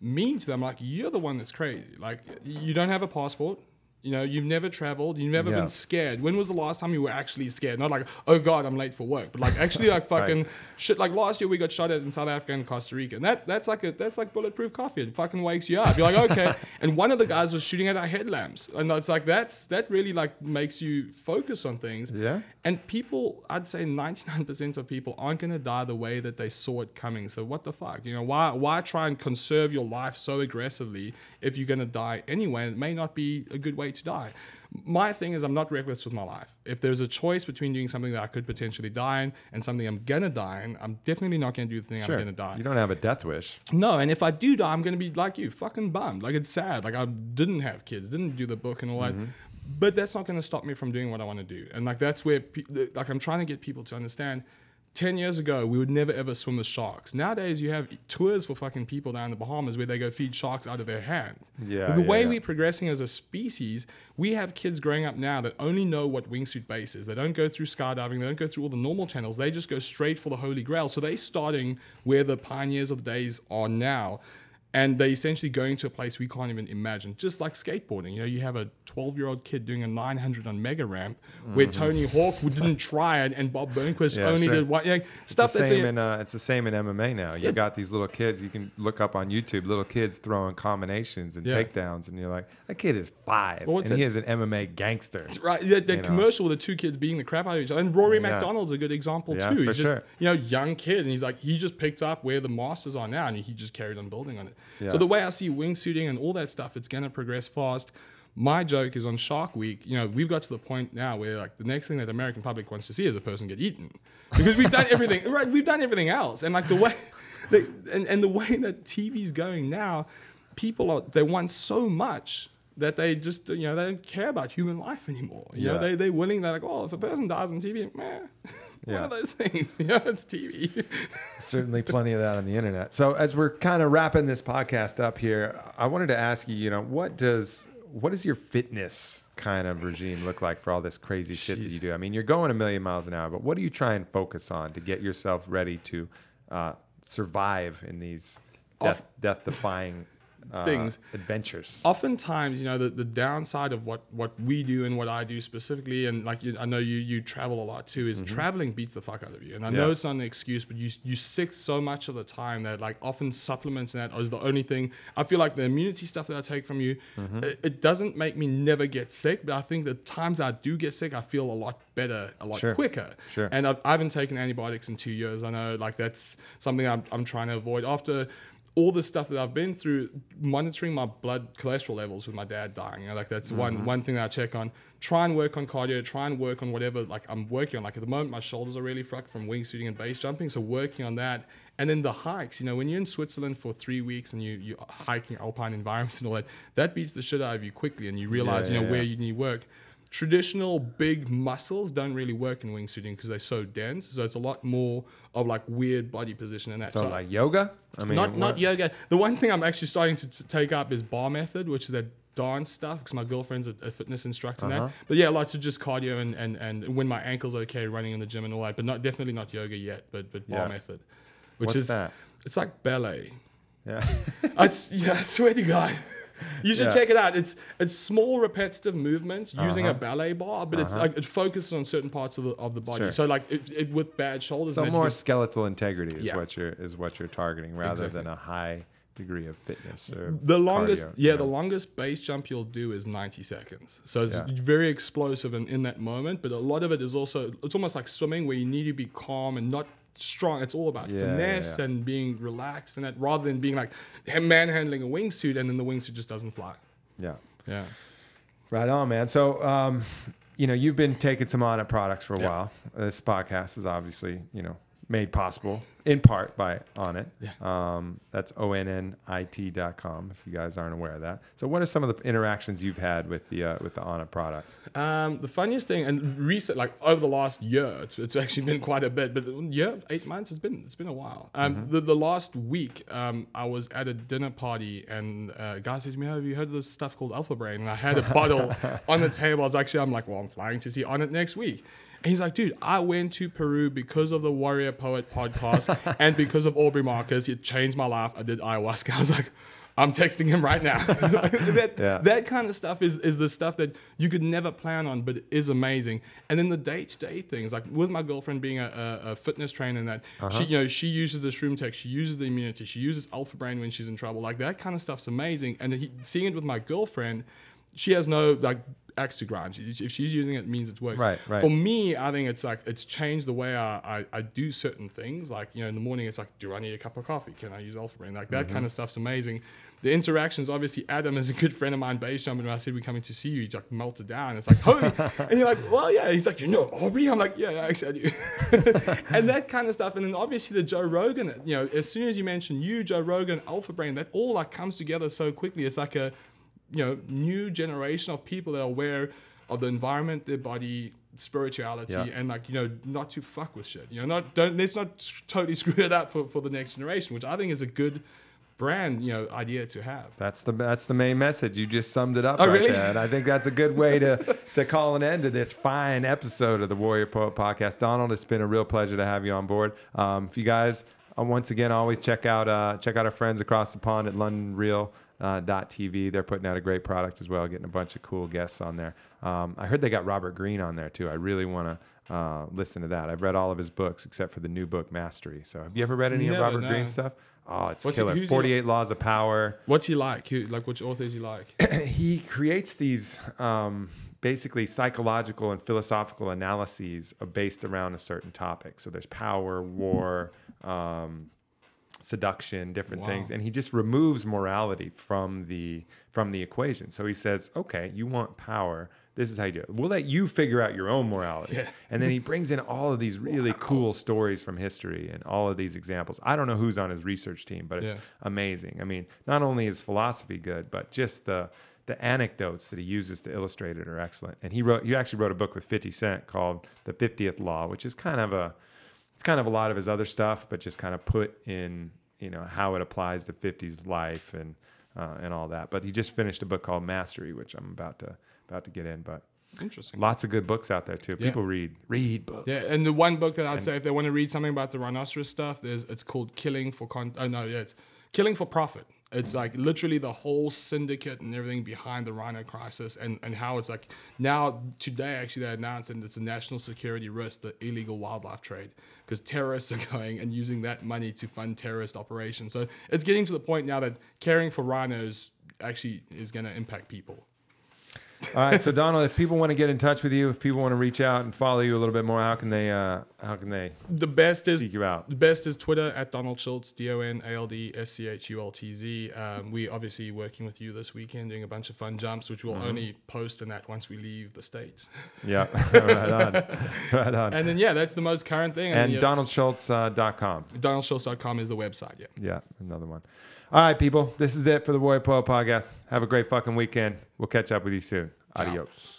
Speaker 2: mean to them, like, you're the one that's crazy. Like, you don't have a passport, You know, you've never traveled, you've never
Speaker 1: Yeah.
Speaker 2: been scared. When was the last time you were actually scared? Not like, oh god, I'm late for work, but like actually like [LAUGHS] fucking shit. Like last year we got shot at in South Africa and Costa Rica, and that that's like a that's like bulletproof coffee. It fucking wakes you up. You're like okay. [LAUGHS] and one of the guys was shooting at our headlamps, and it's like that's that really like makes you focus on things.
Speaker 1: Yeah.
Speaker 2: And people, I'd say 99% of people aren't going to die the way that they saw it coming. So what the fuck? You know, why why try and conserve your life so aggressively if you're going to die anyway? It may not be a good way to die. My thing is I'm not reckless with my life. If there's a choice between doing something that I could potentially die in and something I'm going to die in, I'm definitely not going to do the thing
Speaker 1: Sure.
Speaker 2: I'm going to die.
Speaker 1: You don't have a death wish.
Speaker 2: No, and if I do die, I'm gonna be like you, fucking bummed. Like it's sad. Like I didn't have kids, didn't do the book and all that. Mm-hmm. But that's not gonna stop me from doing what I want to do. And like that's where, pe- like I'm trying to get people to understand. Ten years ago, we would never ever swim with sharks. Nowadays, you have tours for fucking people down in the Bahamas where they go feed sharks out of their hand.
Speaker 1: Yeah,
Speaker 2: The
Speaker 1: yeah,
Speaker 2: way
Speaker 1: yeah.
Speaker 2: we're progressing as a species, we have kids growing up now that only know what wingsuit base is. They don't go through skydiving. They don't go through all the normal channels. They just go straight for the holy grail. So they're starting where the pioneers of the days are now. And they're essentially going to a place we can't even imagine. Just like skateboarding. You know, you have a 12 year old kid doing a 900 on Mega Ramp where Tony Hawk didn't try it and Bob Burnquist
Speaker 1: Mm-hmm. Yeah,
Speaker 2: only
Speaker 1: sure.
Speaker 2: did one. You know,
Speaker 1: It's
Speaker 2: stuff
Speaker 1: the same in uh, it's the same in MMA now. You got these little kids. You can look up on YouTube little kids throwing combinations and
Speaker 2: Yeah.
Speaker 1: takedowns, and you're like, that kid is five,
Speaker 2: Well,
Speaker 1: and he
Speaker 2: it-
Speaker 1: is an MMA gangster.
Speaker 2: Right, that, that
Speaker 1: You know.
Speaker 2: commercial with the two kids beating the crap out of each other, and Rory
Speaker 1: Yeah.
Speaker 2: MacDonald's a good example
Speaker 1: Yeah,
Speaker 2: too.
Speaker 1: for
Speaker 2: He's just,
Speaker 1: sure.
Speaker 2: you know, young kid, and he's like, he just picked up where the masters are now, and he just carried on building on it.
Speaker 1: Yeah.
Speaker 2: So the way I see wingsuiting and all that stuff, it's gonna progress fast. My joke is on Shark Week. You know, we've got to the point now where like the next thing that the American public wants to see is a person get eaten, because we've done everything. [LAUGHS] Right, we've done everything else, and like the way, [LAUGHS] the, and and the way that TV's going now, people are they want so much that they just you know they don't care about human life anymore. You
Speaker 1: Yeah.
Speaker 2: know, they they're willing. They're like, oh, if a person dies on TV, meh. [LAUGHS] One
Speaker 1: Yeah.
Speaker 2: of those things. You know, it's TV.
Speaker 1: Certainly, plenty of that on the internet. So, as we're kind of wrapping this podcast up here, I wanted to ask you, you know, what does what does your fitness kind of regime look like for all this crazy shit that you do? I mean, you're going a million miles an hour, but what do you try and focus on to get yourself ready to uh, survive in these death death defying uh,
Speaker 2: Things.
Speaker 1: adventures?
Speaker 2: Oftentimes, you know, the, the downside of what what we do and what I do specifically, and like you, I know you you travel a lot too, is traveling beats the fuck out of you. And I know
Speaker 1: Mm-hmm.
Speaker 2: It's not an excuse, but you you sick so much of the time that like often supplements and that is the only thing. I feel like the immunity stuff that I take from you,
Speaker 1: Mm-hmm.
Speaker 2: it, it doesn't make me never get sick, but I think the times I do get sick, I feel a lot better, a lot
Speaker 1: Sure.
Speaker 2: quicker.
Speaker 1: Sure.
Speaker 2: And I've, I haven't taken antibiotics in two years. I know like that's something I'm, I'm trying to avoid. After all the stuff that I've been through, monitoring my blood cholesterol levels with my dad dying, you know, like that's one mm-hmm. one thing that I check on. Try and work on cardio. Try and work on whatever like I'm working on. Like at the moment, my shoulders are really fucked from wingsuiting and base jumping, so working on that. And then the hikes, you know, when you're in Switzerland for three weeks and you you're hiking alpine environments and all that, that beats the shit out of you quickly, and you realize
Speaker 1: Yeah,
Speaker 2: you know
Speaker 1: yeah,
Speaker 2: where you need work traditional big muscles don't really work in wingsuiting because they're so dense. So it's a lot more of like weird body position and that.
Speaker 1: so, like yoga? I mean,
Speaker 2: not not yoga. The one thing I'm actually starting to, to take up is bar method, which is that dance stuff because my girlfriend's a, a fitness instructor
Speaker 1: Uh-huh.
Speaker 2: now. But yeah, lots of just cardio and, and and when my ankle's okay, running in the gym and all that. But not definitely not yoga yet. But but bar
Speaker 1: Yeah.
Speaker 2: method, which
Speaker 1: What's
Speaker 2: is
Speaker 1: that?
Speaker 2: it's like ballet.
Speaker 1: Yeah.
Speaker 2: I, [LAUGHS] yeah, I swear to God. You should
Speaker 1: Yeah.
Speaker 2: check it out. It's it's small repetitive movements using
Speaker 1: Uh-huh.
Speaker 2: a ballet bar, but it's like it focuses on certain parts of the of the body.
Speaker 1: Sure.
Speaker 2: So like it, it with bad shoulders.
Speaker 1: So more
Speaker 2: that-
Speaker 1: skeletal integrity is
Speaker 2: Yeah.
Speaker 1: what you're is what you're targeting rather
Speaker 2: Exactly.
Speaker 1: than a high degree of fitness or
Speaker 2: the longest
Speaker 1: cardio,
Speaker 2: yeah
Speaker 1: you
Speaker 2: the longest base jump you'll do is 90 seconds so it's
Speaker 1: Yeah.
Speaker 2: very explosive in, in that moment but a lot of it is also it's almost like swimming where you need to be calm and not strong it's all about
Speaker 1: Yeah,
Speaker 2: finesse
Speaker 1: yeah.
Speaker 2: and being relaxed and that rather than being like manhandling a wingsuit and then the wingsuit just doesn't fly
Speaker 1: yeah.
Speaker 2: yeah
Speaker 1: Right on, man. So, um, you know, you've been taking some Onnit products for a while. This podcast is obviously, you know, made possible in part by Onnit.
Speaker 2: Yeah.
Speaker 1: Um, that's O-N-N-I-T.com if you guys aren't aware of that. So what are some of the interactions you've had with the, uh, with the Onnit products?
Speaker 2: Um, the funniest thing, and recent, like over the last year, it's, it's actually been quite a bit. But yeah, eight months. It's been it's been a while. Um,
Speaker 1: Mm-hmm.
Speaker 2: the, the last week, um, I was at a dinner party, and uh, a guy said to me, "Oh, "Have you heard of this stuff called Alpha Brain?" And I had a bottle [LAUGHS] on the table. I was actually, I'm like, "Well, I'm flying to see Onnit next week." And he's like, dude, I went to Peru because of the Warrior Poet podcast [LAUGHS] and because of Aubrey Marcus. It changed my life. I did ayahuasca. [LAUGHS] I was like, I'm texting him right now. [LAUGHS] that,
Speaker 1: Yeah.
Speaker 2: that kind of stuff is, is the stuff that you could never plan on, but is amazing. And then the day to day things, like with my girlfriend being a, a, a fitness trainer, and that
Speaker 1: Uh-huh.
Speaker 2: she, you know, she uses the shroom tech, she uses the immunity, she uses Alpha Brain when she's in trouble. Like that kind of stuff's amazing. And he, seeing it with my girlfriend, she has no like axe to grind. If she's using it, it means it works.
Speaker 1: Right, right.
Speaker 2: For me, I think it's like it's changed the way I, I, I do certain things. Like you know, in the morning, it's like, do I need a cup of coffee? Can I use Alpha Brain? Like that
Speaker 1: Mm-hmm.
Speaker 2: kind of stuff's amazing. The interactions, obviously, Adam is a good friend of mine, base jumping. When I said we're coming to see you, he like melted down. It's like, holy, [LAUGHS] and you're like, well, yeah. He's like, you know, Aubrey. I'm like, yeah, actually, I do. [LAUGHS] and that kind of stuff. And then obviously the Joe Rogan. You know, as soon as you mention you, Joe Rogan, Alpha Brain, that all like comes together so quickly. It's like a you know new generation of people that are aware of the environment, their body, spirituality,
Speaker 1: Yeah.
Speaker 2: and like you know not to fuck with shit. You know, not don't let's not totally [LAUGHS] screw it up for, for the next generation, which I think is a good brand you know idea to have.
Speaker 1: That's the that's the main message. You just summed it up
Speaker 2: Oh,
Speaker 1: right
Speaker 2: really?
Speaker 1: there, and I think that's a good way to [LAUGHS] to call an end to this fine episode of the Warrior Poet Podcast. Donald, it's been a real pleasure to have you on board. Um, if you guys uh, once again always check out uh, check out our friends across the pond at London Real. Uh, dot TV. They're putting out a great product as well, getting a bunch of cool guests on there. Um, I heard they got Robert Greene on there too. I really want to uh, listen to that. I've read all of his books except for the new book Mastery. So, have you ever read any of Robert
Speaker 2: no.
Speaker 1: Greene stuff? Oh, it's
Speaker 2: What's
Speaker 1: killer.
Speaker 2: he-
Speaker 1: 48 Laws of Power
Speaker 2: What's he like? Who, like which author is he like? [CLEARS THROAT]
Speaker 1: he creates these um, basically psychological and philosophical analyses based around a certain topic. So there's power, war, um, seduction, different
Speaker 2: Wow.
Speaker 1: things, and he just removes morality from the from the equation. So he says, "Okay, you want power." This is how you do it. We'll let you figure out your own morality. And then he brings in all of these really cool stories from history and all of these examples. I don't know who's on his research team, but it's
Speaker 2: Yeah.
Speaker 1: amazing. I mean, not only is philosophy good, but just the the anecdotes that he uses to illustrate it are excellent. And he wrote he actually wrote a book with 50 Cent called The 50th Law, which is kind of a it's kind of a lot of his other stuff, but just kind of put in, you know, how it applies to 50s life and uh, and all that. But he just finished a book called Mastery, which I'm about to about to get in, but
Speaker 2: Interesting.
Speaker 1: lots of good books out there too.
Speaker 2: Yeah.
Speaker 1: People read read books.
Speaker 2: Yeah, and the one book that I'd say if they want to read something about the rhinoceros stuff, there's it's called Killing for Con. Oh no, yeah, it's Killing for Profit. It's like literally the whole syndicate and everything behind the rhino crisis, and and how it's like now today actually they announced and it's a national security risk, the illegal wildlife trade, because terrorists [LAUGHS] are going and using that money to fund terrorist operations. So it's getting to the point now that caring for rhinos actually is going to impact people.
Speaker 1: All right, so Donald, if people want to get in touch with you, if people want to reach out and follow you a little bit more, how can they uh, how can they
Speaker 2: The best is
Speaker 1: seek you out?
Speaker 2: The best is Twitter at Donald Schultz, D O N A L D S C H U L T Z. Um, we obviously working with you this weekend, doing a bunch of fun jumps, which we'll only post in that once we leave the states. [LAUGHS]
Speaker 1: Yeah, [LAUGHS] right on, right on.
Speaker 2: And then yeah, that's the most current thing.
Speaker 1: And
Speaker 2: then, yeah,
Speaker 1: DonaldSchultz.com. com.
Speaker 2: DonaldSchultz.com is the website. Yeah.
Speaker 1: Yeah, another one. All right, people. This is it for the Warrior Poet Podcast. Have a great fucking weekend. We'll catch up with you soon. Adios.